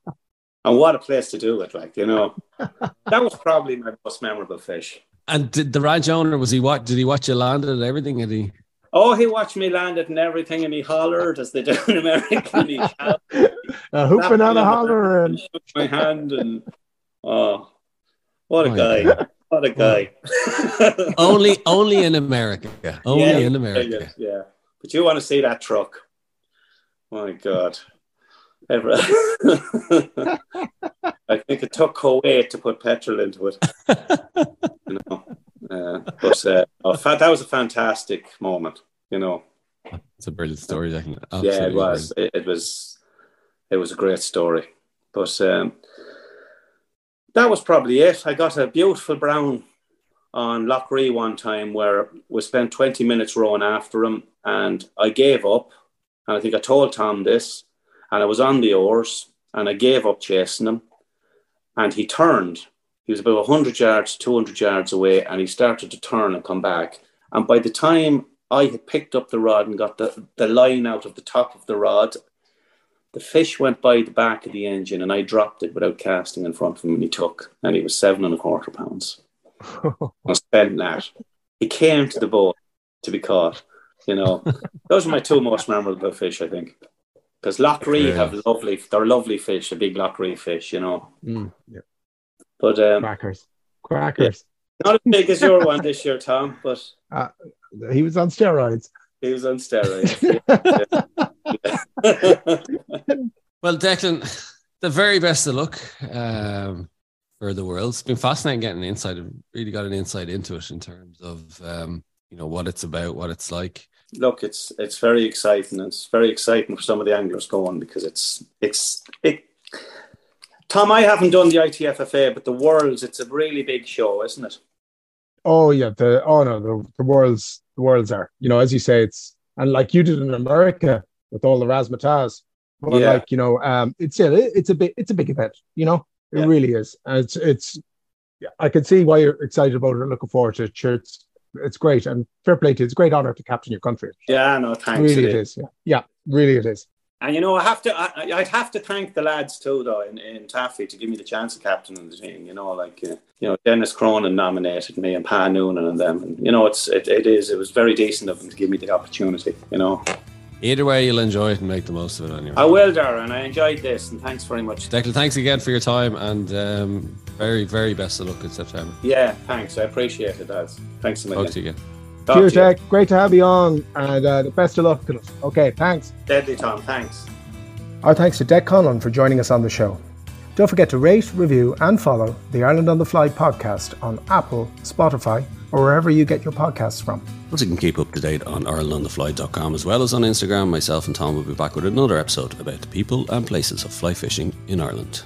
what a place to do it, like, you know. That was probably my most memorable fish. And did the ranch owner was he what? Did he watch you land it and everything? Did he? Oh, he watched me land it and everything, and he hollered as they do in America. and he uh, hooping on a holler and my hand and oh, what a oh, guy! Yeah. What a guy! only, only in America. Only yeah, in America. Yeah, yeah, but you want to see that truck? My God! I think it took Kuwait to put petrol into it. you know, uh, but uh, oh, that was a fantastic moment. You know, it's a brilliant story. I think. yeah, it was. It, it, was. It was a great story. But um, that was probably it. I got a beautiful brown on Loughrea one time where we spent 20 minutes rowing after him and I gave up. And I think I told Tom this and I was on the oars and I gave up chasing him. And he turned. He was about 100 yards, 200 yards away and he started to turn and come back. And by the time I had picked up the rod and got the, the line out of the top of the rod, the fish went by the back of the engine and I dropped it without casting in front of him and he took. And he was seven and a quarter pounds. I spent that. He came to the boat to be caught. You know, those are my two most memorable fish, I think. Because Loughrea have lovely, they're lovely fish, a big Loughrea fish, you know. Mm, yeah. But um, Crackers. Crackers. not as big as your one this year, Tom, but Uh, he was on steroids. he was on steroids. Well, Declan, the very best of luck um, for the world. It's been fascinating getting an insight. Really got an insight into it in terms of um, you know what it's about, what it's like. Look, it's it's very exciting. It's very exciting for some of the anglers going because it's it's it. Tom, I haven't done the ITFFA, but the Worlds, it's a really big show, isn't it? Oh yeah, the oh no, the, the worlds the worlds are. You know, as you say, it's and like you did in America with all the razzmatazz. But Yeah. like, you know, um it's yeah, it- it's a big it's a big event, you know? It Yeah. really is. And it's it's yeah, I can see why you're excited about it looking forward to it. Sure, it's it's great and fair play to you. It's a great honor to captain your country. Yeah, no, thanks. really it it is. Yeah. Yeah, really it is. And you know, I have to. I, I'd have to thank the lads too, though, in, in TAFI to give me the chance of captaining the team. You know, like uh, you know, Dennis Cronin nominated me and Pa Noonan and them, and you know, it's it, it is. It was very decent of them to give me the opportunity. You know, Either way, you'll enjoy it and make the most of it anyway. I will, Darren. I enjoyed this, and thanks very much. Declan, thanks again for your time and um, very, very best of luck in September. Yeah, thanks. I appreciate it, lads. Thanks a Talk million. to you again. Talk Cheers, to you. Dec. Great to have you on and uh, the best of luck to us. Okay, thanks. Deadly, Tom. Thanks. Our thanks to Dec Conlon for joining us on the show. Don't forget to rate, review, and follow the Ireland on the Fly podcast on Apple, Spotify, or wherever you get your podcasts from. Also, you can keep up to date on IrelandOnTheFly.com as well as on Instagram. Myself and Tom will be back with another episode about the people and places of fly fishing in Ireland.